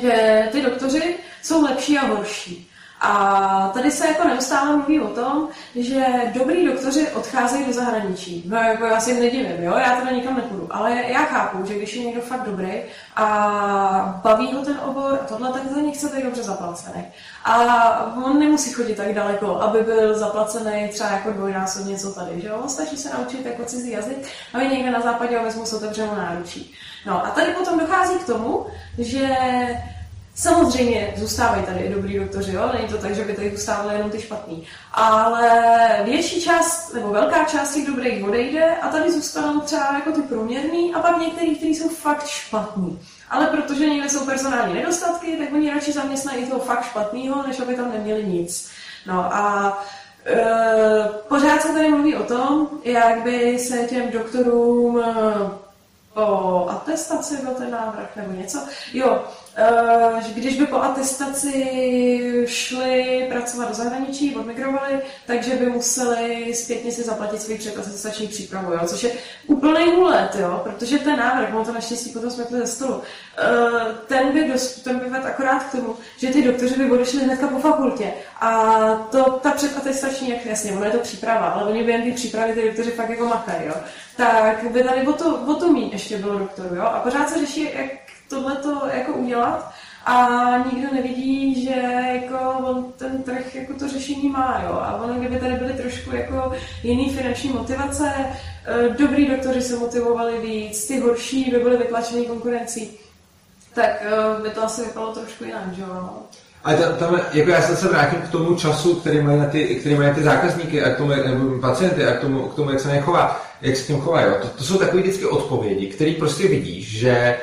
že ty doktoři jsou lepší a horší. A tady se jako neustále mluví o tom, že dobrý doktoři odcházejí do zahraničí. No jako já si nedivím, jo, já teda nikam nepůjdu. Ale já chápu, že když je někdo fakt dobrý a baví ho ten obor a tohle, tak za nich chce dobře zaplacený. A on nemusí chodit tak daleko, aby byl zaplacený třeba jako dvojnásobně co tady, že jo? Stačí se naučit jako cizí jazyk, aby někde na západě vezmu se otevřenou náručí. No a tady potom dochází k tomu, že Samozřejmě zůstávají tady i dobrý doktoři, jo? není to tak, že by tady zůstávali jenom ty špatný. Ale větší část, nebo velká část těch dobrých odejde a tady zůstanou třeba jako ty průměrný a pak některý, kteří jsou fakt špatný. Ale protože někde jsou personální nedostatky, tak oni radši zaměstnají toho fakt špatného, než aby tam neměli nic. No a e, pořád se tady mluví o tom, jak by se těm doktorům e, o atestaci byl ten návrh nebo něco. Jo, že když by po atestaci šli pracovat do zahraničí, odmigrovali, takže by museli zpětně si zaplatit svůj předatestační přípravu, jo? což je úplný úlet, jo? protože ten návrh, on to naštěstí potom jsme ze stolu, eh, ten by, dost, ten by vedl akorát k tomu, že ty doktoři by odešli hnedka po fakultě a to, ta předatestační, jak jasně, ono je to příprava, ale oni během té přípravy ty doktoři fakt jako makají, jo? tak by tady o to, o to mít ještě bylo doktoru, jo? a pořád se řeší, jak tohle to jako udělat a nikdo nevidí, že jako on ten trh jako to řešení má, jo. A ono, kdyby tady byly trošku jako jiný finanční motivace, eh, dobrý doktoři se motivovali víc, ty horší by byly vytlačený konkurencí, tak eh, by to asi vypadalo trošku jinak, že jo. Ale tam, tam, jako já se vrátím k tomu času, který mají, na ty, který mají ty zákazníky a k tomu, nebo pacienty a k tomu, k tomu jak se nechová, jak se tím chová. Jo. To, to, jsou takové vždycky odpovědi, které prostě vidíš, že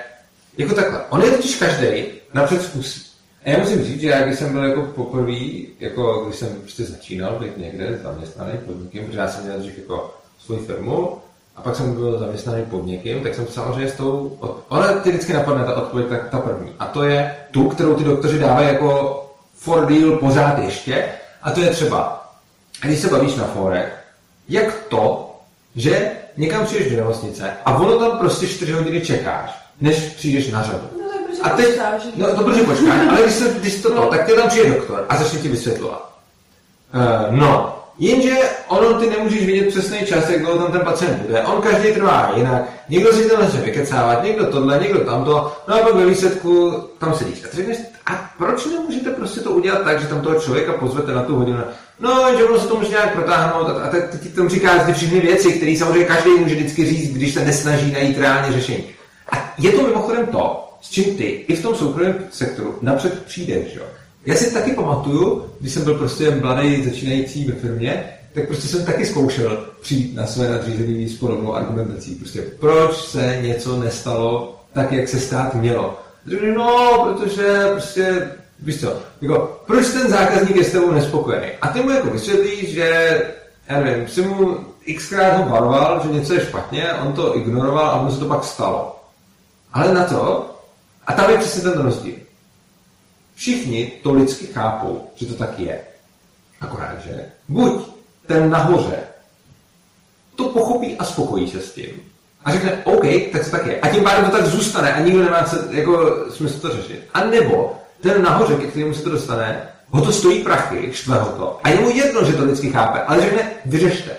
jako takhle. On je totiž každý na předzkusí. A já musím říct, že já když jsem byl jako poprvé, jako když jsem prostě začínal být někde zaměstnaný podnikem, protože já jsem měl dřív jako svou firmu, a pak jsem byl zaměstnaný pod někým, tak jsem samozřejmě s tou... Ona ty vždycky napadne ta odpověď, tak ta první. A to je tu, kterou ty doktoři dávají jako for deal pořád ještě. A to je třeba, když se bavíš na forech, jak to, že někam přijdeš do nemocnice a ono tam prostě 4 hodiny čekáš, než přijdeš na řadu. No to je protože A teď, počkáš, že- no to protože počkáš, ale když, se, když to, to, tak tě tam přijde doktor a začne ti vysvětlovat. Uh, no, jenže ono ty nemůžeš vidět přesný čas, jak dlouho tam ten pacient bude. On každý trvá jinak. Někdo si to začne vykecávat, někdo tohle, někdo tamto, no a pak ve výsledku tam sedíš. A ty řekneš, a proč nemůžete prostě to udělat tak, že tam toho člověka pozvete na tu hodinu? No, že ono se to může nějak protáhnout a, teď ty tomu říkáš ty všechny věci, které samozřejmě každý může vždycky říct, když se nesnaží najít reálně řešení. Je to mimochodem to, s čím ty i v tom soukromém sektoru napřed přijdeš. Jo? Já si taky pamatuju, když jsem byl prostě mladý začínající ve firmě, tak prostě jsem taky zkoušel přijít na své nadřízený s podobnou argumentací. Prostě proč se něco nestalo tak, jak se stát mělo. No, protože prostě, víš co, jako, proč ten zákazník je s tebou nespokojený? A ty mu jako vysvětlíš, že, já nevím, si mu xkrát ho varoval, že něco je špatně, on to ignoroval a mu se to pak stalo. Ale na to, a tam je přesně ten rozdíl. Všichni to lidsky chápou, že to tak je. Akorát, že buď ten nahoře to pochopí a spokojí se s tím a řekne, OK, tak to tak je. A tím pádem to tak zůstane a nikdo nemá se, jako, smysl to řešit. A nebo ten nahoře, ke kterému se to dostane, ho to stojí prachy, štve ho to. A je mu jedno, že to lidsky chápe, ale řekne, vyřešte.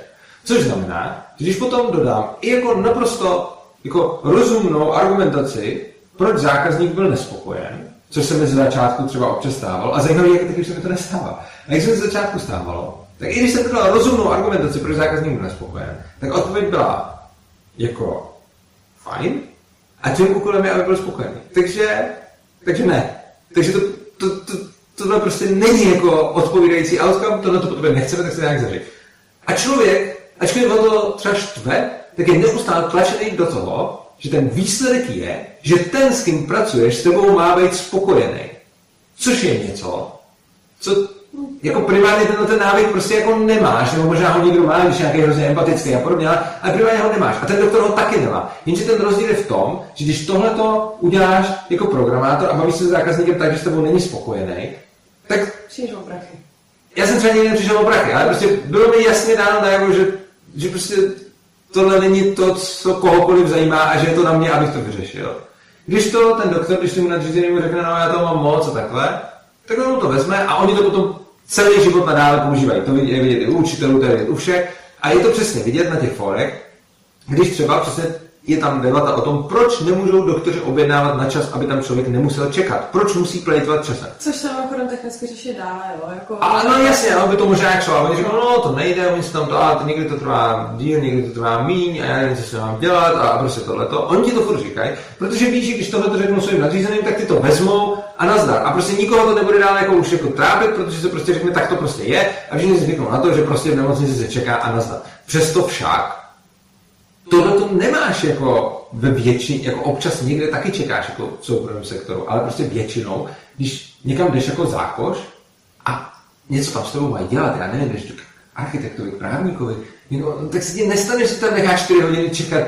Což znamená, že když potom dodám i jako naprosto jako rozumnou argumentaci, proč zákazník byl nespokojen, což se mi z začátku třeba občas stávalo, a zajímavé, jak taky se mi to nestává. A jak se mi z začátku stávalo, tak i když jsem dodal rozumnou argumentaci, proč zákazník byl nespokojen, tak odpověď byla jako fajn, a tím úkolem je, aby byl spokojený. Takže, takže ne. Takže to, to, to, tohle prostě není jako odpovídající outcome, tohle to po tobě nechceme, tak se nějak zařít. A člověk, ačkoliv ho to třeba štve, tak je neustále tlačený do toho, že ten výsledek je, že ten, s kým pracuješ, s tebou má být spokojený. Což je něco, co jako primárně tenhle ten návyk prostě jako nemáš, nebo možná ho někdo má, když nějaký hrozně empatický a podobně, ale ale primárně ho nemáš. A ten doktor ho taky nemá. Jenže ten rozdíl je v tom, že když tohle to uděláš jako programátor a bavíš se s zákazníkem tak, že s tebou není spokojený, tak Přijdeš o prachy. já jsem třeba nikdy nepřišel o prachy, ale prostě bylo mi jasně dáno najevo, že, že prostě tohle není to, co kohokoliv zajímá a že je to na mě, abych to vyřešil. Když to ten doktor, když mu nadřízenému řekne, no já toho mám moc a takhle, tak on mu to vezme a oni to potom celý život nadále používají. To je vidět i u učitelů, to je vidět u všech. A je to přesně vidět na těch forech, když třeba přesně je tam debata o tom, proč nemůžou doktoři objednávat na čas, aby tam člověk nemusel čekat. Proč musí plejtvat časem. Což se mimochodem technicky řešit dá, jo. Jako, A no jasně, no, by to možná jak šlo, ale oni říkají, no to nejde, oni se tam to, a to někdy to trvá díl, někdy to trvá míň, a já nevím, co se mám dělat, a, a prostě tohleto. Oni ti to furt říkají, protože víš, že když tohle to řeknou svým nadřízeným, tak ty to vezmou a nazdar. A prostě nikoho to nebude dál jako už jako trápit, protože se prostě řekne, tak to prostě je, a všichni si na to, že prostě v nemocnici se čeká a nazdar. Přesto však, tohle to nemáš jako ve většině, jako občas někde taky čekáš jako v soukromém sektoru, ale prostě většinou, když někam jdeš jako zákoš a něco tam s tebou mají dělat, já nevím, jdeš architektovi, právníkovi, no, tak se ti nestane, že tam necháš 4 hodiny čekat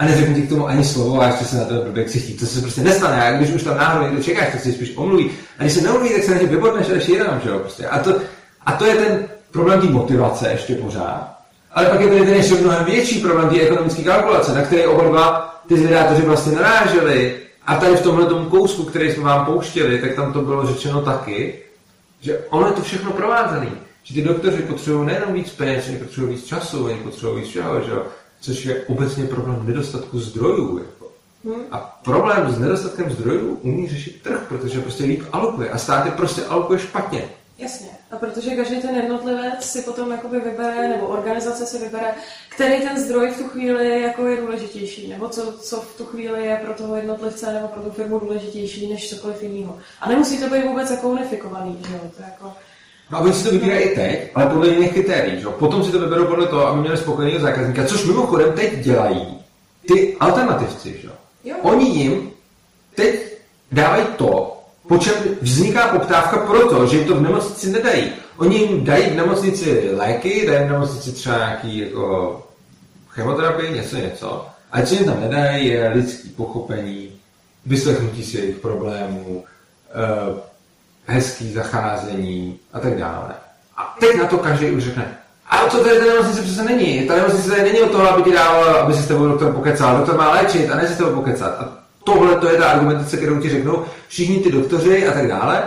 a neřekne ti k tomu ani slovo a ještě se na to blbě ksichtí. To se prostě nestane. A když už tam náhodou někdo čekáš, tak si spíš omluví. A když se neomluví, tak se na ně vybodneš a jdeš jinam, že jo? Prostě. A, to, a to je ten problém té motivace ještě pořád. Ale pak je tady ten ještě mnohem větší problém té ekonomické kalkulace, na který oba dva ty zvědátoři vlastně naráželi. A tady v tomhle tom kousku, který jsme vám pouštěli, tak tam to bylo řečeno taky, že ono je to všechno provázané. Že ty doktoři potřebují nejenom víc peněz, oni potřebují víc času, oni potřebují víc čeho, že jo? Což je obecně problém nedostatku zdrojů. Jako. A problém s nedostatkem zdrojů umí řešit trh, protože prostě líp alokuje. A státy prostě alokuje špatně. Jasně. A protože každý ten jednotlivec si potom jakoby vybere, nebo organizace si vybere, který ten zdroj v tu chvíli jako je důležitější, nebo co, co v tu chvíli je pro toho jednotlivce nebo pro tu firmu důležitější než cokoliv jiného. A nemusí to být vůbec jako unifikovaný, že jo? To jako... No a oni si to vybírají i teď, ale podle jiných kritérií. Že? jo. Potom si to vyberou podle toho, aby měli spokojeného zákazníka, což mimochodem teď dělají ty alternativci. Že? Jo. Oni jim teď dávají to, po čem vzniká poptávka proto, že jim to v nemocnici nedají. Oni jim dají v nemocnici léky, dají v nemocnici třeba nějaký jako chemoterapii, něco, něco. A co jim tam nedají, je lidský pochopení, vyslechnutí si jejich problémů, eh, hezký zacházení a tak dále. A teď na to každý už řekne, ale to tady ta nemocnice přece není. Ta nemocnice tady není o toho, aby ti dával, aby si s tebou doktor pokecal. Doktor má léčit a ne si s tebou pokecat. A tohle to je ta argumentace, kterou ti řeknou všichni ty doktoři a tak dále.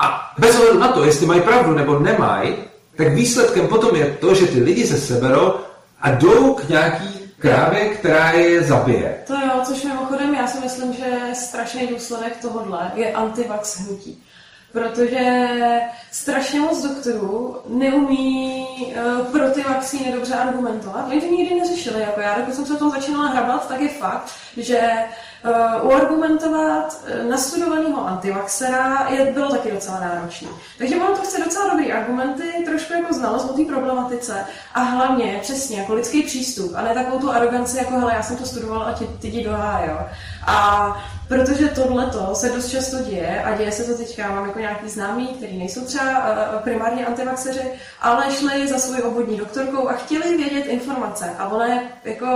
A bez ohledu na to, jestli mají pravdu nebo nemají, tak výsledkem potom je to, že ty lidi se seberou a jdou k nějaký krávě, která je zabije. To jo, což mimochodem já si myslím, že strašný důsledek tohohle je antivax hnutí. Protože strašně moc doktorů neumí uh, pro ty vakcíny dobře argumentovat. Oni to nikdy neřešili. Jako já, když jsem se o tom začínala hrabat, tak je fakt, že uh, uargumentovat uh, nastudovaného antivaxera je, bylo taky docela náročné. Takže ono to chce docela dobrý argumenty, trošku jako znalost o té problematice a hlavně přesně jako lidský přístup a ne takovou tu aroganci jako hele, já jsem to studoval a ti, ty jdi do háje, A protože tohleto se dost často děje a děje se to teďka, mám jako nějaký známý, který nejsou třeba uh, primárně antivaxeři, ale šli za svou obvodní doktorkou a chtěli vědět informace a ona jako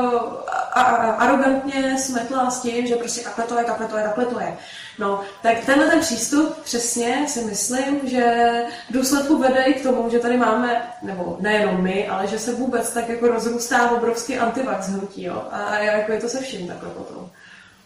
arrogantně smetla s tím, že prostě takhle to je, takhle to je, takhle to je. No, tak tenhle ten přístup přesně si myslím, že důsledku vede i k tomu, že tady máme, nebo nejenom my, ale že se vůbec tak jako rozrůstá obrovský antivax hnutí, jo. A jako je to se vším takhle potom.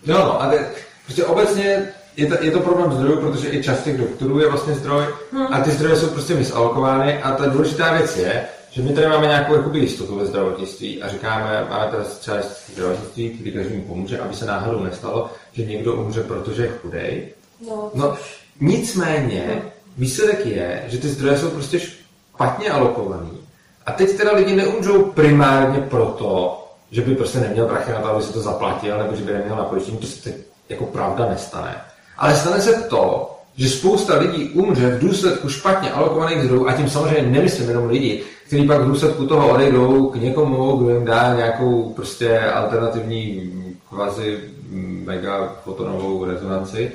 Jo, no, a te, prostě obecně je to, je to problém zdrojů, protože i část těch doktorů je vlastně zdroj hmm. a ty zdroje jsou prostě misalokovány a ta důležitá věc je, že my tady máme nějakou jakoby, jistotu ve zdravotnictví a říkáme, máme tady třeba zdravotnictví, který každému pomůže, aby se náhodou nestalo, že někdo umře, protože je chudej. No, No, nicméně, výsledek je, že ty zdroje jsou prostě špatně alokovaný. A teď teda lidi neumřou primárně proto, že by prostě neměl prachy na to, aby si to zaplatil, nebo že by neměl na pojištění, to se jako pravda nestane. Ale stane se to, že spousta lidí umře v důsledku špatně alokovaných zdrojů, a tím samozřejmě nemyslím jenom lidi, kteří pak v důsledku toho odejdou k někomu, kdo jim dá nějakou prostě alternativní kvazi mega fotonovou rezonanci,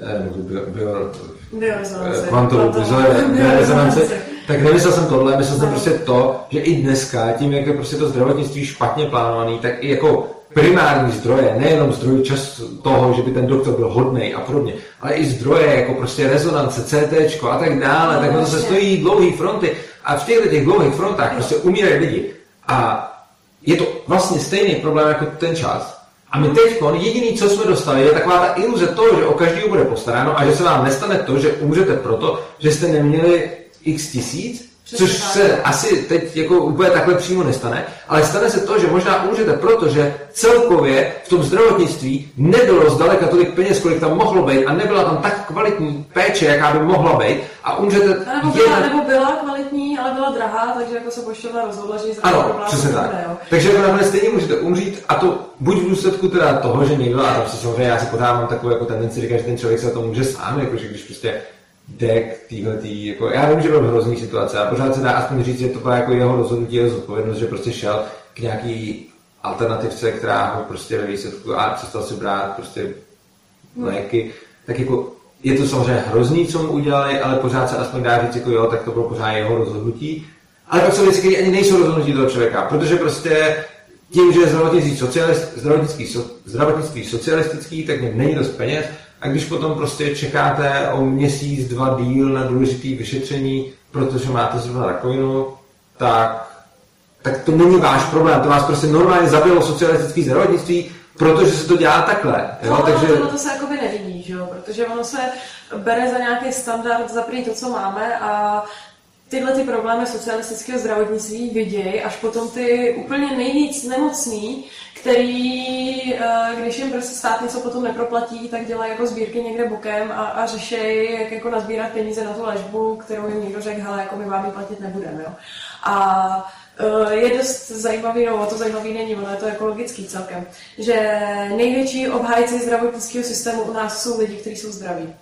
eh, nebo bio, Biorezonance. kvantovou biorezonanci. tak nemyslel jsem tohle, myslel jsem No. prostě to, že i dneska, tím, jak je prostě to zdravotnictví špatně plánovaný, tak i jako primární zdroje, nejenom zdroje čas toho, že by ten doktor byl hodný a podobně, ale i zdroje jako prostě rezonance, CT a tak dále, No, tak to se stojí dlouhé fronty a v těchto těch dlouhých frontách prostě umírají lidi. A je to vlastně stejný problém jako ten čas. A my teď jediný, co jsme dostali, je taková ta iluze toho, že o každého bude postaráno a že se vám nestane to, že umřete proto, že jste neměli x tisíc, což se asi teď jako úplně takhle přímo nestane, ale stane se to, že možná umřete proto, že celkově v tom zdravotnictví nebylo zdaleka tolik peněz, kolik tam mohlo být a nebyla tam tak kvalitní péče, jaká by mohla být a umřete A nebo byla, jen- nebo byla kvalitní, ale byla drahá, takže jako se poštovna rozhodla, že ji ano, přesně tak. jo. Takže jako nakonec stejně můžete umřít a to buď v důsledku teda toho, že někdo, a tam si samozřejmě já si pořád mám takovou jako tendenci říkat, že ten člověk se to může sám, jako že když prostě jde k týhletý, jako já vím, že byl v hrozný situace a pořád se dá aspoň říct, že to byla jako jeho rozhodnutí, jeho zodpovědnost, že prostě šel k nějaký alternativce, která ho prostě ve výsledku a přestal si brát prostě léky, tak jako je to samozřejmě hrozný, co mu udělali, ale pořád se aspoň dá říct, jako jo, tak to bylo pořád jeho rozhodnutí. Ale pak jsou věci, které ani nejsou rozhodnutí toho člověka, protože prostě tím, že je zdravotnictví, socialist, zdravotnictví, so, zdravotnictví socialistický, tak něm není dost peněz a když potom prostě čekáte o měsíc, dva díl na důležitý vyšetření, protože máte zrovna rakovinu, tak tak to není váš problém, to vás prostě normálně zabilo socialistické zdravotnictví, protože se to dělá takhle. Jo? No, Takže... takže... to se jakoby nevidí, že jo? protože ono se bere za nějaký standard za to, co máme a tyhle ty problémy socialistického zdravotnictví vidějí až potom ty úplně nejvíc nemocný, který, eh, když jim prostě stát něco potom neproplatí, tak dělají jako sbírky někde bokem a, a řešejí, jak jako nazbírat peníze na tu léčbu, kterou jim někdo řekl, hele, jako my vám ji platit nebudeme. Jo? A eh, je dost zajímavý, no to zajímavý není, ono je to jako logický celkem, že největší obhájci zdravotnického systému u nás jsou lidi, kteří jsou zdraví.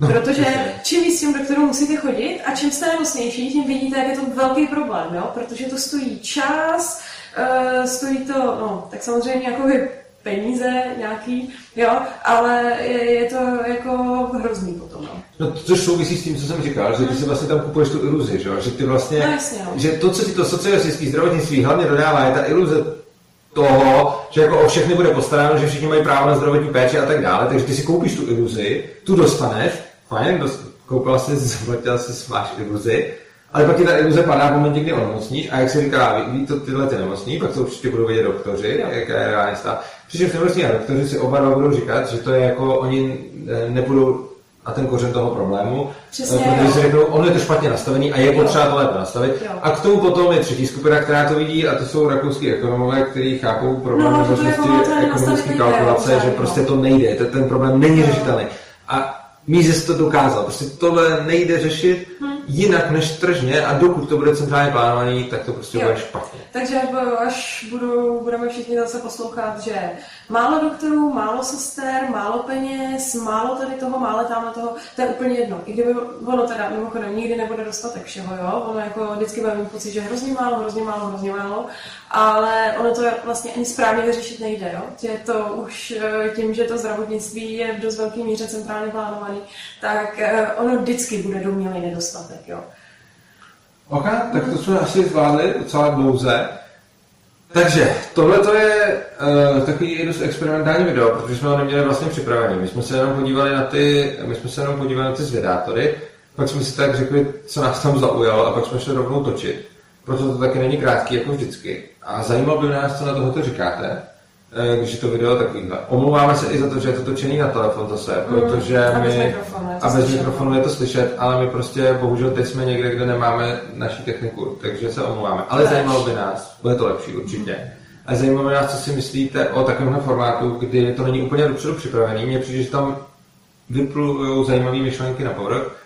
No, Protože čím víc těm doktorům musíte chodit a čím jste nemocnější, tím vidíte, jak je to velký problém, jo? protože to stojí čas, uh, stojí to, no, tak samozřejmě jako peníze nějaký, jo, ale je, je to jako hrozný potom, no. No, což souvisí s tím, co jsem říkal, že ty si vlastně tam kupuješ tu iluzi, že, jo? že ty vlastně, No, jasně, no. že to, co ti to socialistické zdravotnictví hlavně dodává, je ta iluze toho, že jako o všechny bude postaráno, že všichni mají právo na zdravotní péči a tak dále, takže ty si koupíš tu iluzi, tu dostaneš, fajn, dost, koupila jsi, zaplatila jsi, máš iluzi, ale pak ti ta iluze padá v momentě, kdy onemocníš a jak se říká, ví, to tyhle ty nemocní, pak to určitě budou vědět doktoři, jaká je reálně stav. Přičemž nemocní a doktoři si oba dva budou říkat, že to je jako, oni eh, nebudou a ten kořen toho problému, Přesně, eh, protože si řeknou, ono je to špatně nastavený a je potřeba to lépe nastavit. Jo. A k tomu potom je třetí skupina, která to vidí, a to jsou rakouský ekonomové, kteří chápou problém No, možnosti ekonomické kalkulace, nejde, že prostě to nejde, ten, ten problém není řešitelný. A Mises to dokázal, prostě tohle nejde řešit Hm. Jinak než tržně a dokud to bude centrálně plánovaný, tak to prostě Jo. bude špatně. Takže až budu, budeme všichni zase poslouchat, že málo doktorů, málo sester, málo peněz, málo tady toho, málo tamhle toho, to je úplně jedno. I kdyby ono teda mimochodem nikdy nebude dostatek všeho, jo, ono jako vždycky bude mít pocit, že hrozně málo, hrozně málo, hrozně málo, ale ono to vlastně ani správně vyřešit nejde, jo. Že to už eh, tím, že to zdravotnictví je v dost velké míře centrálně plánovaný, tak eh, ono vždycky bude domělý nedostatek, jo. OK, tak to jsme asi zvládli docela dlouze. Takže tohle to je uh, takový dost experimentální video, protože jsme ho neměli vlastně připravený. My jsme se jenom podívali na ty, my jsme se jenom podívali na ty zvědátory, pak jsme si tak řekli, co nás tam zaujalo a pak jsme šli rovnou točit. Proto to taky není krátký jako vždycky. A zajímalo by nás, co na tohoto říkáte, když je to video takovýhle. Omlouváme se i za to, že je to točený na telefon zase, protože a my... mikrofonu a bez mikrofonu je to slyšet, ale my prostě bohužel teď jsme někde, kde nemáme naší techniku, takže se omlouváme. Ale Lež. zajímalo by nás, bude to lepší určitě. A zajímalo by nás, co si myslíte o takovémhle formátu, kdy to není úplně dopředu připravený. Mně přijde, že tam vyplují zajímavé myšlenky na povrch,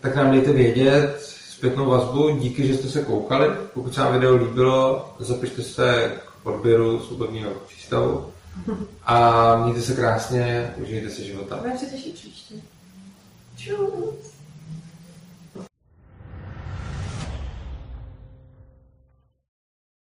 tak nám dejte vědět zpětnou vazbu. Díky, že jste se koukali. Pokud se vám video líbilo, zapište se k odběru svobodného přístavu. A mějte se krásně, užijte si života. Budeme se těšit příště. Čus.